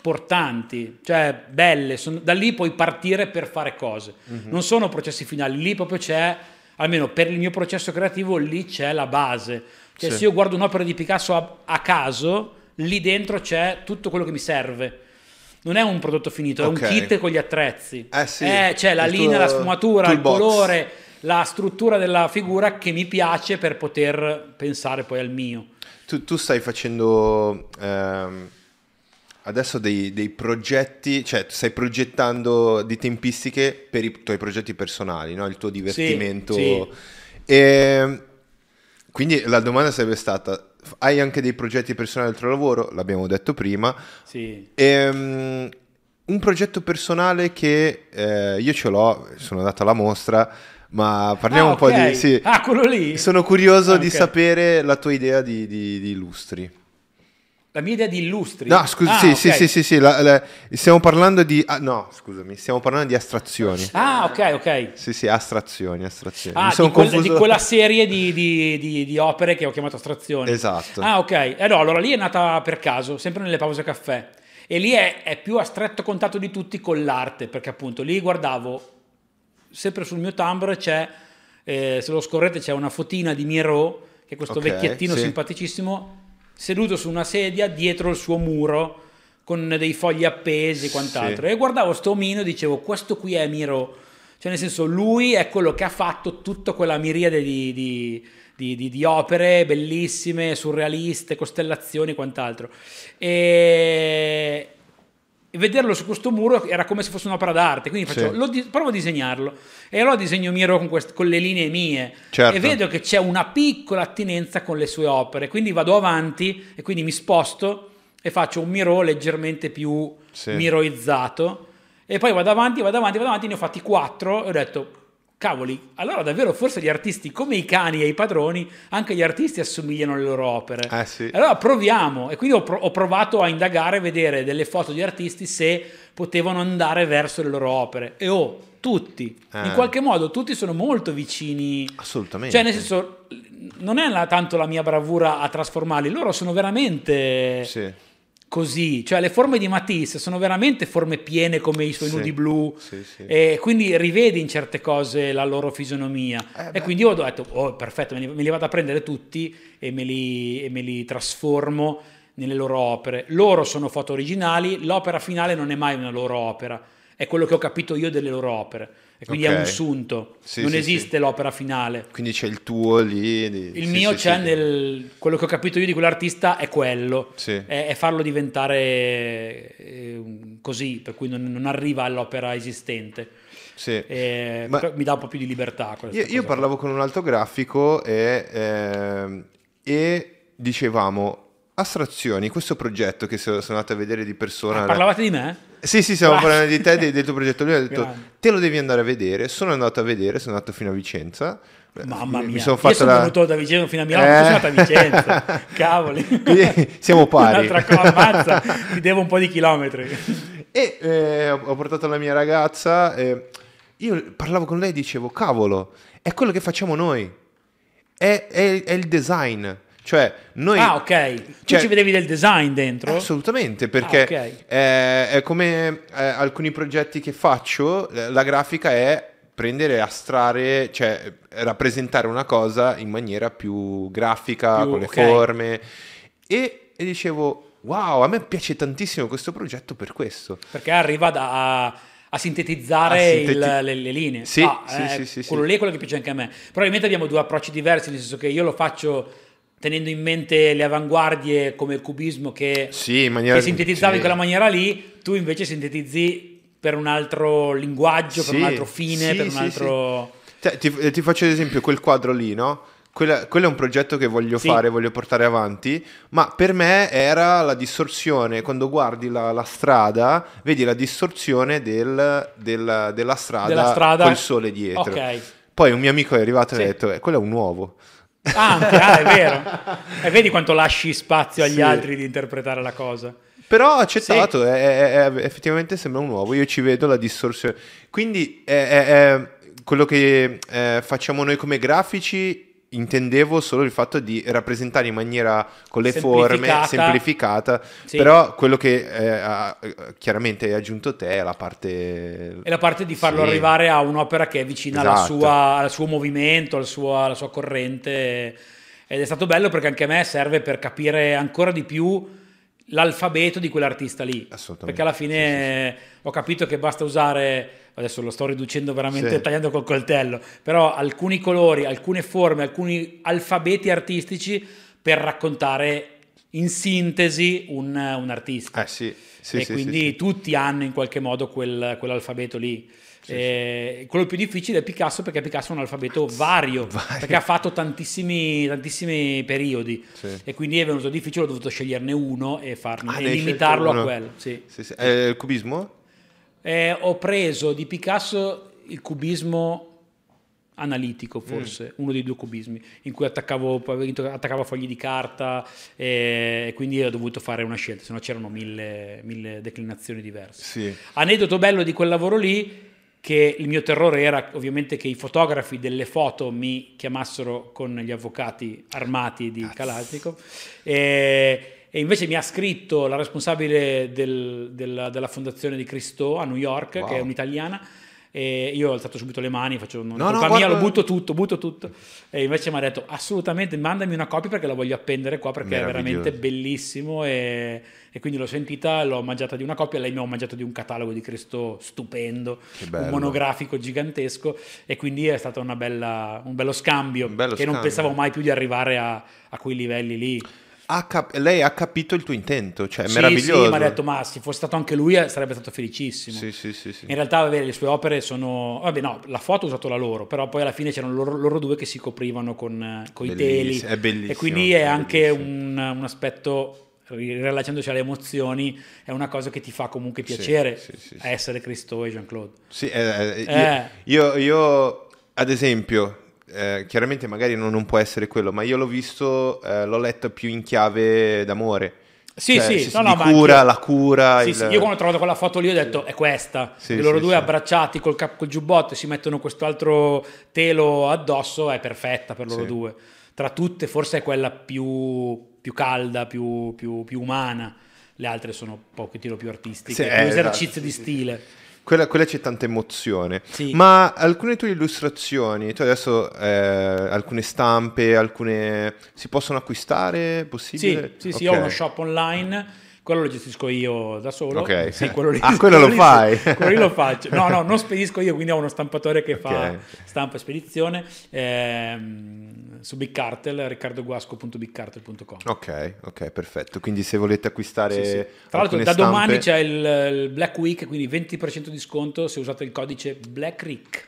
portanti, cioè belle, sono, da lì puoi partire per fare cose. Mm-hmm. Non sono processi finali, lì proprio c'è, almeno per il mio processo creativo, lì c'è la base. Cioè sì. se io guardo un'opera di Picasso a, a caso, lì dentro c'è tutto quello che mi serve non è un prodotto finito, okay. è un kit con gli attrezzi. Eh sì, eh, c'è la linea, la sfumatura, il colore, la struttura della figura che mi piace per poter pensare poi al mio. Tu, tu stai facendo ehm, adesso dei, dei, progetti, cioè stai progettando di tempistiche per i tuoi progetti personali, no? il tuo divertimento. Sì, sì. E, ehm, quindi la domanda sarebbe stata, hai anche dei progetti personali del tuo lavoro, l'abbiamo detto prima. Sì. E, um, un progetto personale che eh, io ce l'ho, sono andato alla mostra, ma parliamo ah, un po' okay. di... Sì. Ah, quello lì? Sono curioso ah, di sapere la tua idea di, di, di illustri. La mia idea di illustri? No, scusa, ah, sì, okay. sì, sì, sì, sì la, la, stiamo parlando di... Ah, no, scusami, stiamo parlando di astrazioni. Ah, ok, ok. Sì, sì, astrazioni, astrazioni. Ah, di, quel, di, quella serie di, di, di, opere che ho chiamato astrazioni. Esatto. Ah, ok. Eh no, allora lì è nata per caso, sempre nelle pause caffè. E lì è, è più a stretto contatto di tutti con l'arte, perché appunto lì guardavo, sempre sul mio Tumblr c'è, eh, se lo scorrete c'è una fotina di Miro, che è questo okay, vecchiettino sì. simpaticissimo seduto su una sedia dietro il suo muro con dei fogli appesi e quant'altro. Sì. E guardavo sto omino e dicevo, questo qui è Miro. Cioè, nel senso, lui è quello che ha fatto tutta quella miriade di, di, di, di opere bellissime, surrealiste, costellazioni e quant'altro. E vederlo su questo muro era come se fosse un'opera d'arte. Quindi faccio, sì. di- provo a disegnarlo. E allora disegno Miro con, quest- con le linee mie. Certo. E vedo che c'è una piccola attinenza con le sue opere. Quindi vado avanti e quindi mi sposto e faccio un Miro leggermente più sì. miroizzato. E poi vado avanti, vado avanti, vado avanti. Ne ho fatti quattro e ho detto cavoli, allora davvero forse gli artisti come i cani e i padroni, anche gli artisti assomigliano alle loro opere. Eh sì. Allora proviamo e quindi ho, ho, provato a indagare, vedere delle foto di artisti se potevano andare verso le loro opere. E oh, tutti, eh. in qualche modo tutti sono molto vicini. Assolutamente. Cioè nel senso, non è la, tanto la mia bravura a trasformarli, loro sono veramente... Sì così, cioè le forme di Matisse sono veramente forme piene come i suoi sì, nudi blu. sì, sì. e quindi rivedi in certe cose la loro fisionomia. Eh, e quindi io ho detto oh perfetto me li, me li, vado a prendere tutti e me li, e me li trasformo nelle loro opere. Loro sono foto originali l'opera finale non è mai una loro opera. È quello che ho capito io delle loro opere e quindi okay. è un sunto, sì, non sì, esiste sì. l'opera finale. Quindi c'è il tuo lì. Di... Il mio c'è nel... quello che ho capito io di quell'artista è quello, è, è, farlo diventare eh, così, per cui non, non arriva all'opera esistente. Sì. Eh, Ma mi dà un po' più di libertà. Io, io parlavo con un altro grafico e, eh, e dicevamo astrazioni, questo progetto che sono andato a vedere di persona. Ah, parlavate di me? Sì, sì, stiamo parlando di te, del, del tuo progetto. Lui ha detto, Grande. te lo devi andare a vedere. Sono andato a vedere, sono andato fino a Vicenza. Mamma mia, mi sono fatto io sono la... venuto da Vicenza fino a Milano, eh... sono andato a Vicenza, (laughs) cavoli. Siamo pari. Un'altra cosa, ammazza, ti devo un po' di chilometri. E eh, ho portato la mia ragazza, eh, io parlavo con lei e dicevo, cavolo, è quello che facciamo noi, è, è- è il design. Cioè, noi... Ah, ok. Tu cioè- ci vedevi del design dentro? Assolutamente, perché Ah, ok. eh, è come eh, alcuni progetti che faccio, eh, la grafica è prendere, astrarre, cioè rappresentare una cosa in maniera più grafica, Più- con le ok. forme. E, e dicevo, wow, a me piace tantissimo questo progetto per questo. Perché arriva da- a, a sintetizzare A sinteti- il- le, le linee. Sì, Ah, sì, eh, sì, sì, quello sì. lì è quello che piace anche a me. Probabilmente abbiamo due approcci diversi, nel senso che io lo faccio tenendo in mente le avanguardie come il cubismo che, Sì, maniera... che sintetizzavi sì. in quella maniera lì, tu invece sintetizzi per un altro linguaggio, per Sì, un altro fine, per un altro... Ti, eh, ti faccio ad esempio quel quadro lì, no? Quella- quello è un progetto che voglio fare, voglio portare avanti, ma per me era la distorsione. Quando guardi la, la strada, vedi la distorsione del- del- della, strada Della strada. col sole dietro. Ok. Poi un mio amico è arrivato e ha detto: eh, quello è un uovo. Ah, anche, ah, è vero. (laughs) E vedi quanto lasci spazio agli Sì. altri di interpretare la cosa. Però ho accettato, è- è- è- effettivamente sembra un uovo, io ci vedo la distorsione. Quindi quello che eh, facciamo noi come grafici, intendevo solo il fatto di rappresentare in maniera con le forme Semplificata. Sì. però quello che eh, ha- chiaramente hai aggiunto te è la parte... E la parte di farlo Sì. arrivare a un'opera che è vicina alla Esatto. sua- al suo movimento, al suo- alla sua corrente. Ed è stato bello perché anche a me serve per capire ancora di più l'alfabeto di quell'artista lì. Assolutamente. Perché alla fine ho capito che basta usare, adesso lo sto riducendo veramente Sì. tagliando col coltello, però alcuni colori, alcune forme, alcuni alfabeti artistici per raccontare in sintesi un, un artista Eh sì, sì, e sì, quindi tutti hanno in qualche modo quel- quell'alfabeto lì. Eh, Quello più difficile è Picasso perché Picasso ha un alfabeto vario, (laughs) Vario. perché ha fatto tantissimi, tantissimi periodi e quindi è venuto difficile, ho dovuto sceglierne uno e, farmi, Ah, e limitarlo scelto a uno? quello. Eh, il cubismo? Eh, ho preso di Picasso il cubismo analitico, Mm. forse, uno dei due cubismi, in cui attaccavo, attaccavo fogli di carta eh, e quindi ho dovuto fare una scelta, se no c'erano mille, mille declinazioni diverse. Sì. Aneddoto bello di quel lavoro lì, che il mio terrore era ovviamente che i fotografi delle foto mi chiamassero con gli avvocati armati di Kalashnikov e, e invece mi ha scritto la responsabile del- della, della fondazione di Cristo a New York, Wow. che è un'italiana, e io ho alzato subito le mani, faccio non è No, no, colpa mia, guarda- lo butto tutto, butto tutto. E invece mi ha detto assolutamente mandami una copia perché la voglio appendere qua perché è veramente bellissimo e, e quindi l'ho sentita, l'ho mangiata di una copia, lei mi ha mangiato di un catalogo di Cristo stupendo, un monografico gigantesco e quindi è stato una bella- un bello scambio Un bello che non scambio. pensavo mai più di arrivare a, a quei livelli lì. Ha cap- lei ha capito il tuo intento, cioè è Sì, meraviglioso. Sì, mi ha detto ma se fosse stato anche lui eh, sarebbe stato felicissimo. Sì, sì, sì, sì. In realtà vabbè, le sue opere sono... Vabbè no, la foto ho usato la loro, però poi alla fine c'erano loro, loro due che si coprivano con, eh, con i teli. È bellissimo, E quindi è è anche un, un aspetto, ri- rilacciandoci alle emozioni, è una cosa che ti fa comunque piacere sì, sì, sì. essere Cristo e Jean-Claude. Sì, eh, eh, Eh. Io, io, ad esempio, eh, chiaramente magari non, non può essere quello, ma io l'ho visto, eh, l'ho letto più in chiave d'amore. Sì, Cioè, sì, si- no, no, cura, la cura. Sì, il- sì, io quando ho trovato quella foto lì ho detto è questa, Sì, I loro sì, due sì. abbracciati col, cap- col giubbotto e si mettono quest'altro telo addosso, è perfetta per loro Sì. due. Tra tutte forse è quella più, più calda, più, più- più umana, le altre sono un pochettino più artistiche, Sì, più eh, esercizio esatto, di sì, sì. Quella, quella c'è tanta emozione. Sì. Ma alcune tue illustrazioni, tu adesso eh, alcune stampe, alcune si possono acquistare? Sì, Possibile? sì, sì, Ok. ho uno shop online. Quello lo gestisco io da solo. Ok. Sì, quello lì, Ah, quello lo lì sì, fai? (laughs) quello lì lo faccio. No, no, non spedisco io, quindi ho uno stampatore che fa Ok. stampa e spedizione. ehm, su Big Cartel, riccardoguasco.bigcartel.com. Ok, ok, perfetto. Quindi se volete acquistare Sì, sì. Tra l'altro da domani stampe- c'è il, il Black Week, quindi 20% di sconto se usate il codice Black Rick.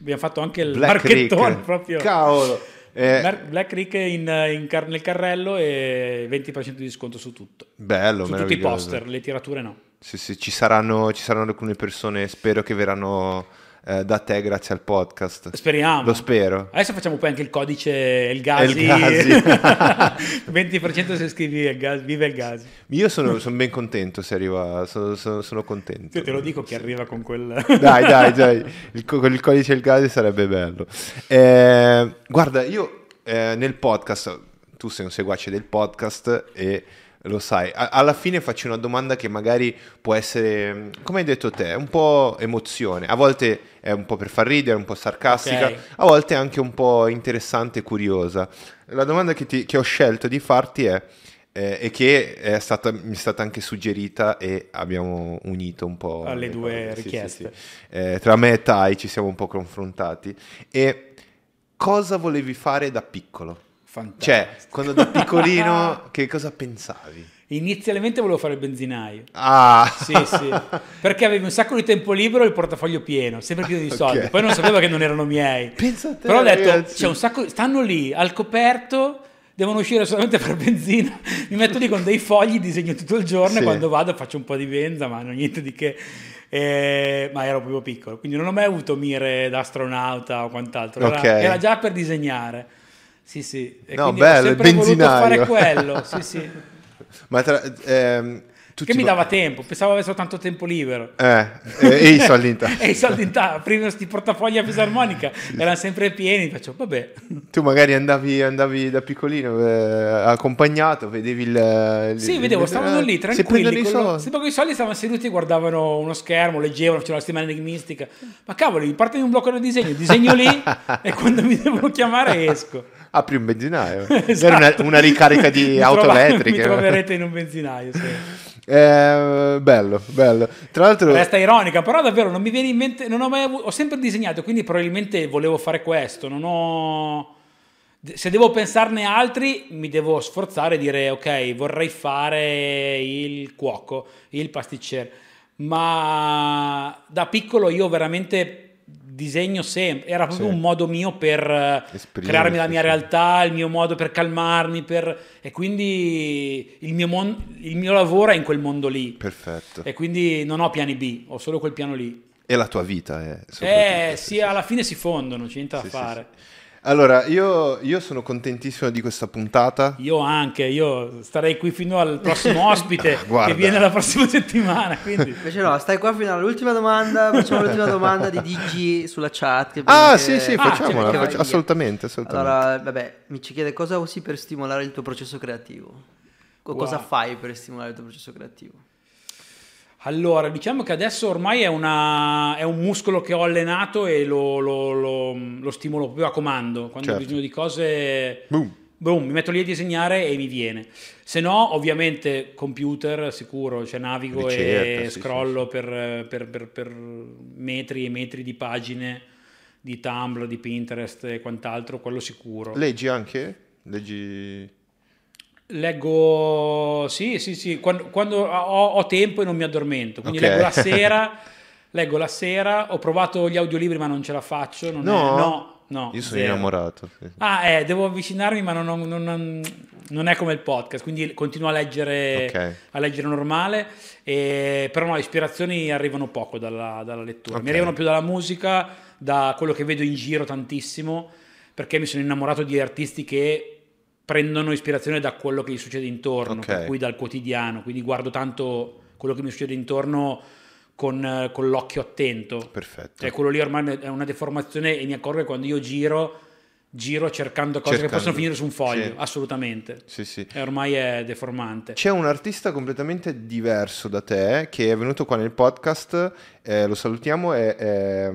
Abbiamo fatto anche il Black marchettone Rick. proprio. Cavolo. Eh, Black Rick in, in car- nel carrello e 20% di sconto su tutto. bello, Su tutti i poster, le tirature no. Sì, sì, ci saranno, ci saranno alcune persone, spero che verranno eh, da te grazie al podcast. Speriamo. Lo spero. Adesso facciamo poi anche il codice il Gasi. Il Gasi. (laughs) 20% se scrivi il gas, vive il Gasi. Io sono, sono ben contento se arriva, sono, sono, sono contento. Io te lo dico che arriva con quel... (laughs) Dai, dai, dai, il, co- con il codice il Gasi sarebbe bello. Eh, guarda, io eh, nel podcast, tu sei un seguace del podcast e lo sai, alla fine faccio una domanda che magari può essere, come hai detto te, un po' emozione, a volte è un po' per far ridere, un po' sarcastica, Ok. a volte anche un po' interessante e curiosa. La domanda che, ti- che ho scelto di farti è, eh, e che è stata, mi è stata anche suggerita e abbiamo unito un po' Alle le due cose, sì, sì, richieste. sì. Eh, tra me e Tai ci siamo un po' confrontati. E cosa volevi fare da piccolo? Fantastico. Cioè, quando da piccolino, (laughs) che cosa pensavi? Inizialmente volevo fare il benzinaio. Ah, Sì, sì, (laughs) perché avevi un sacco di tempo libero e il portafoglio pieno, sempre pieno di soldi. Ok. Poi non sapevo che non erano miei. Pensa a te, Però ho detto, ragazzi. c'è un sacco, stanno lì al coperto, devono uscire solamente per benzina. Mi metto lì con dei fogli, disegno tutto il giorno Sì. e quando vado faccio un po' di benza, ma non niente di che. Eh, ma ero proprio piccolo, quindi non ho mai avuto mire da astronauta o quant'altro. Era, Ok. era già per disegnare. Sì, sì. E No, bello, ho sempre voluto fare quello. Sì, sì. (laughs) ma tra, ehm, tutti Che mi va- dava tempo, pensavo avessero tanto tempo libero. Eh, eh, e i soldi in tasca. (laughs) E i soldi in tasca, prima questi portafogli a fisarmonica (laughs) erano sempre pieni, faccio vabbè. (laughs) Tu magari andavi, andavi da piccolino eh, accompagnato, vedevi il... il- Sì, vedevo, il- stavano eh, lì si tranquilli, i con, lo- soldi. i stavano seduti, guardavano uno schermo, leggevano, facevano la settimana enigmistica. Ma cavoli, parte di un blocco da disegno, disegno lì e quando mi devono chiamare esco. Apri un benzinaio. Esatto. Era una, una ricarica di Mi auto trova- elettriche. Mi troverete in un benzinaio, sì. Eh, bello, bello. Tra l'altro... Resta ironica, però davvero non mi viene in mente, non ho mai avuto, ho sempre disegnato, quindi probabilmente volevo fare questo, non ho... Se devo pensarne altri, mi devo sforzare e dire, ok, vorrei fare il cuoco, il pasticcere, ma da piccolo io veramente disegno sempre, era proprio Sì. un modo mio per eh, Esprimersi, crearmi la mia sì. realtà, il mio modo per calmarmi, per... e quindi il mio, mon- il mio lavoro è in quel mondo lì. Perfetto. E quindi non ho piani B, ho solo quel piano lì. E la tua vita è... Eh, soprattutto, sì, alla fine si fondono, c'è niente da fare. Allora, io, io sono contentissimo di questa puntata. Io anche, io starei qui fino al prossimo (laughs) ospite che viene la prossima settimana. Quindi. Invece no, stai qua fino all'ultima domanda, facciamo (laughs) l'ultima domanda di DG sulla chat. che Ah, prima sì, che- sì, Ah, facciamola. che vai faccia- assolutamente, assolutamente. Allora, vabbè, mi ci chiede cosa usi per stimolare il tuo processo creativo? Co- Wow. Cosa fai per stimolare il tuo processo creativo? Allora, diciamo che adesso ormai è, una- è un muscolo che ho allenato e lo, lo- lo- lo stimolo proprio a comando. Quando ho Certo. bisogno di cose, Boom. boom, mi metto lì a disegnare e mi viene. Se no, ovviamente, computer sicuro, cioè navigo Ricerca, e sì, scrollo Per, per- per- per metri e metri di pagine di Tumblr, di Pinterest e quant'altro, quello sicuro. Leggi anche? Leggi... Leggo, sì, sì, sì, quando, quando ho, ho tempo e non mi addormento, quindi Ok. leggo la (laughs) sera, leggo la sera, ho provato gli audiolibri ma non ce la faccio, non è- No? no, no, Io sono zero. innamorato. sì. Ah, eh, devo avvicinarmi ma non, non- non- non è come il podcast, quindi continuo a leggere, Ok. a leggere normale, e- però no, le ispirazioni arrivano poco dalla, dalla lettura, Ok. mi arrivano più dalla musica, da quello che vedo in giro tantissimo, perché mi sono innamorato di artisti che prendono ispirazione da quello che gli succede intorno, Ok. per cui dal quotidiano, quindi guardo tanto quello che mi succede intorno con, con l'occhio attento. Perfetto. Cioè, quello lì ormai è una deformazione e mi accorgo che quando io giro, giro cercando cose che Cercando. possono finire su un foglio, Sì. assolutamente. Sì, sì. E ormai è deformante. C'è un artista completamente diverso da te che è venuto qua nel podcast, eh, lo salutiamo, è, è-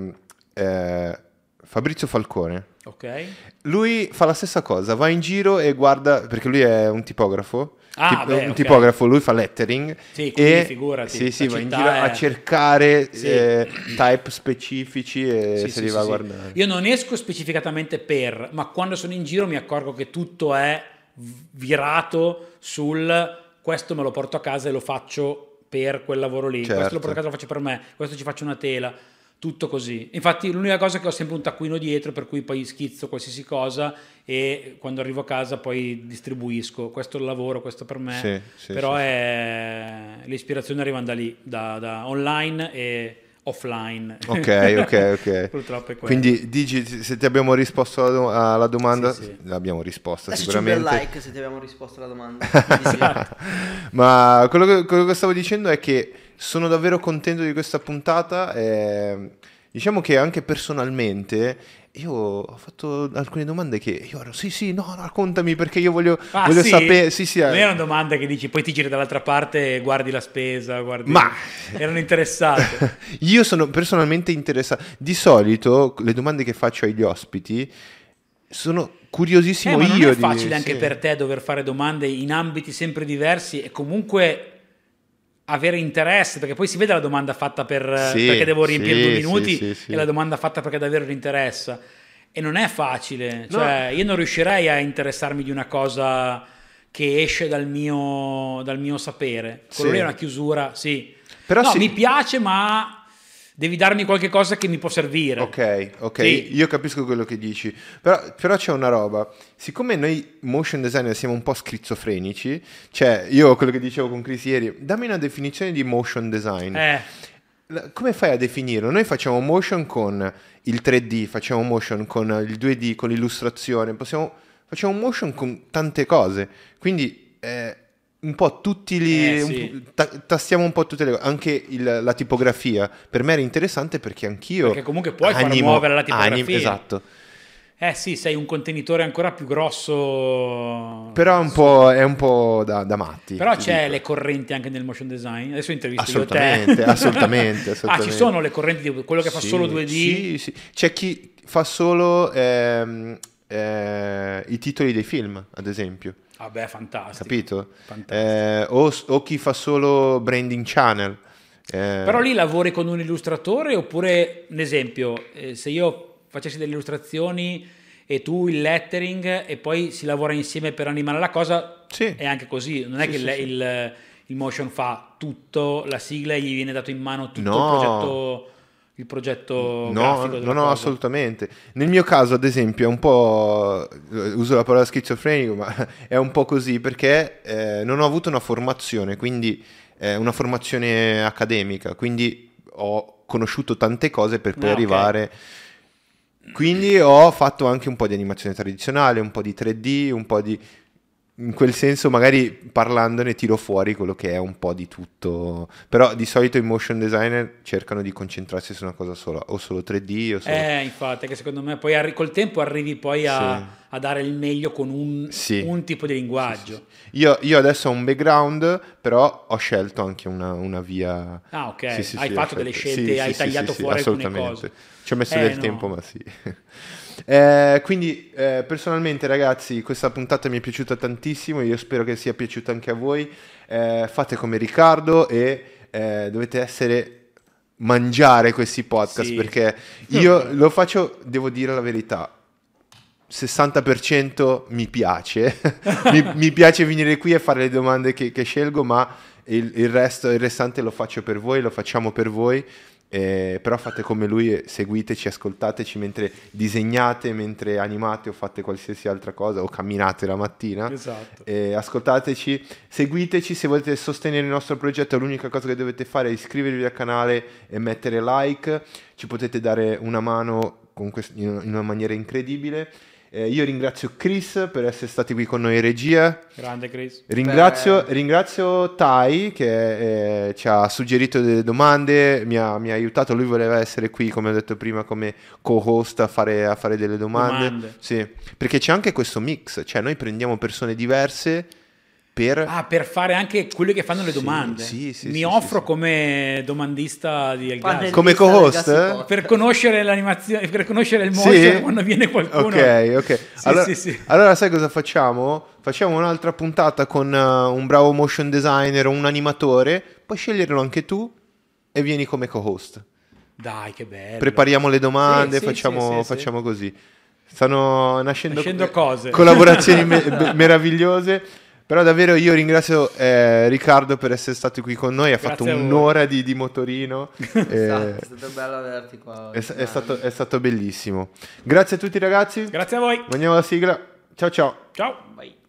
è Fabrizio Falcone. Ok? Lui fa la stessa cosa, va in giro e guarda, perché lui è un tipografo, Ah, tip- beh, un ok. tipografo, lui fa lettering Sì, e figurati, sì, sì, va in giro è- a cercare Sì. eh, type specifici e Sì, se sì, li va a guardare. Io non esco specificatamente per, ma quando sono in giro mi accorgo che tutto è virato sul questo me lo porto a casa e lo faccio per quel lavoro lì, questo Certo. lo porto a casa lo faccio per me, questo ci faccio una tela, tutto così. Infatti l'unica cosa è che ho sempre un taccuino dietro per cui poi schizzo qualsiasi cosa e quando arrivo a casa poi distribuisco, questo è il lavoro, questo per me, Sì, sì, però sì, è... le ispirazioni arrivano da lì, da, da online e offline. Ok, (laughs) ok, ok. Purtroppo è quello. Quindi dici se ti abbiamo risposto alla, do- alla domanda, Sì, sì. l'abbiamo risposta Lasciaci un bel sicuramente. like se ti abbiamo risposto alla domanda. (laughs) Ma quello che, quello che stavo dicendo è che sono davvero contento di questa puntata. e diciamo che anche personalmente io ho fatto alcune domande che io ero sì sì no raccontami perché io voglio, Ah, voglio sì? sapere sì sì Non eh. erano domande che dici, poi ti giri dall'altra parte e guardi la spesa, guardi... Ma- Erano interessate. (laughs) io sono personalmente interessato di solito le domande che faccio agli ospiti sono Eh, curiosissimo non io è di- facile anche sì. per te dover fare domande in ambiti sempre diversi e comunque avere interesse, perché poi si vede la domanda fatta per, Sì, perché devo riempire sì, due minuti sì, e la domanda fatta perché davvero ti interessa. E non è facile, No. cioè io non riuscirei a interessarmi di una cosa che esce dal mio, dal mio sapere. Quello lì è una chiusura, sì. Però no, mi piace, ma devi darmi qualche cosa che mi può servire. Ok, ok, Sì. io capisco quello che dici, però, però c'è una roba, siccome noi motion designer siamo un po' schizofrenici, cioè io quello che dicevo con Chris ieri, dammi una definizione di motion design. Eh, Come fai a definirlo? Noi facciamo motion con il 3D, facciamo motion con il 2D, con l'illustrazione, possiamo, facciamo motion con tante cose, quindi eh, un po' tutti li... Eh, sì. ta- tastiamo un po' tutte le cose, anche il- la tipografia, per me era interessante perché anch'io... Perché comunque puoi far animo- muovere la tipografia. anim- esatto. Eh sì, sei un contenitore ancora più grosso. Però è un po', è un po' da, da matti. Però c'è dico. le correnti anche nel motion design. Adesso intervisto io te. Assolutamente, assolutamente, (laughs) Ah, assolutamente. ci sono le correnti di quello che fa Sì, solo 2D. Sì, sì. C'è chi fa solo ehm, eh, i titoli dei film, ad esempio. Vabbè, fantastico. Capito? Fantastico. Eh, o, o chi fa solo branding channel. Eh, Però lì lavori con un illustratore oppure, un esempio, eh, se io facessi delle illustrazioni e tu il lettering e poi si lavora insieme per animare la cosa, Sì. è anche così. Non è Sì, che sì, il, il- il motion fa tutto, la sigla e gli viene dato in mano tutto No. il progetto, il progetto No, no, no, assolutamente. Nel mio caso, ad esempio, è un po'. eh, uso la parola schizofrenico, ma (laughs) è un po' così perché eh, non ho avuto una formazione, quindi eh, una formazione accademica, quindi ho conosciuto tante cose per poi Ah, arrivare. Quindi ho fatto anche un po' di animazione tradizionale, un po' di 3D, un po' di. In quel senso, magari parlandone tiro fuori quello che è un po' di tutto. Però di solito i motion designer cercano di concentrarsi su una cosa sola, o solo 3D o solo. Eh, infatti, che secondo me poi arri- col tempo arrivi poi a, Sì. a dare il meglio con un, Sì. un tipo di linguaggio. Io, io adesso ho un background, però ho scelto anche una, una via. Ah, ok. Sì, sì, hai sì, fatto delle scelte, sì, hai sì, tagliato sì, sì, fuori alcune cose. Ci ho messo Eh, del no. tempo, ma sì. Eh, quindi, eh, personalmente, ragazzi, questa puntata mi è piaciuta tantissimo. Io spero che sia piaciuta anche a voi. Eh, fate come Riccardo e eh, dovete essere mangiare questi podcast Sì. perché io lo faccio, devo dire la verità. 60% mi piace, (laughs) mi, mi piace venire qui e fare le domande che, che scelgo, ma il, il resto, il restante lo faccio per voi, lo facciamo per voi. Eh, però fate come lui, e seguiteci, ascoltateci mentre disegnate, mentre animate o fate qualsiasi altra cosa o camminate la mattina. Esatto. Eh, ascoltateci, seguiteci se volete sostenere il nostro progetto. L'unica cosa che dovete fare è iscrivervi al canale e mettere like. Ci potete dare una mano quest- in una maniera incredibile. Eh, io ringrazio Chris per essere stati qui con noi in regia. Grande Chris. Ringrazio, Beh. ringrazio Tai che eh, ci ha suggerito delle domande, mi ha, mi ha aiutato. Lui voleva essere qui, come ho detto prima, come co-host a fare, a fare delle domande. Domande. Sì, perché c'è anche questo mix, cioè noi prendiamo persone diverse per... Ah, per fare anche quelli che fanno le domande. sì, sì, Mi sì, offro sì, sì. come domandista di El Gas. Panelista Come co-host, eh? Per conoscere l'animazione, per conoscere il Sì? motion quando viene qualcuno. Ok, ok. Sì, allora, sì, sì. allora sai cosa facciamo? Facciamo un'altra puntata con uh, un bravo motion designer o un animatore, puoi sceglierlo anche tu e vieni come co-host. Dai, che bello. Prepariamo le domande, Sì, sì, facciamo, sì, sì, sì. facciamo così. Stanno nascendo, Nascendo cose. collaborazioni me- meravigliose. Però davvero io ringrazio eh, Riccardo per essere stato qui con noi, ha fatto a voi. un'ora di, di motorino. (laughs) Esatto, eh, è stato bello averti qua. è, è stato, è stato bellissimo. Grazie a tutti ragazzi, Grazie a voi. mandiamo la sigla. Ciao ciao. Ciao. Bye.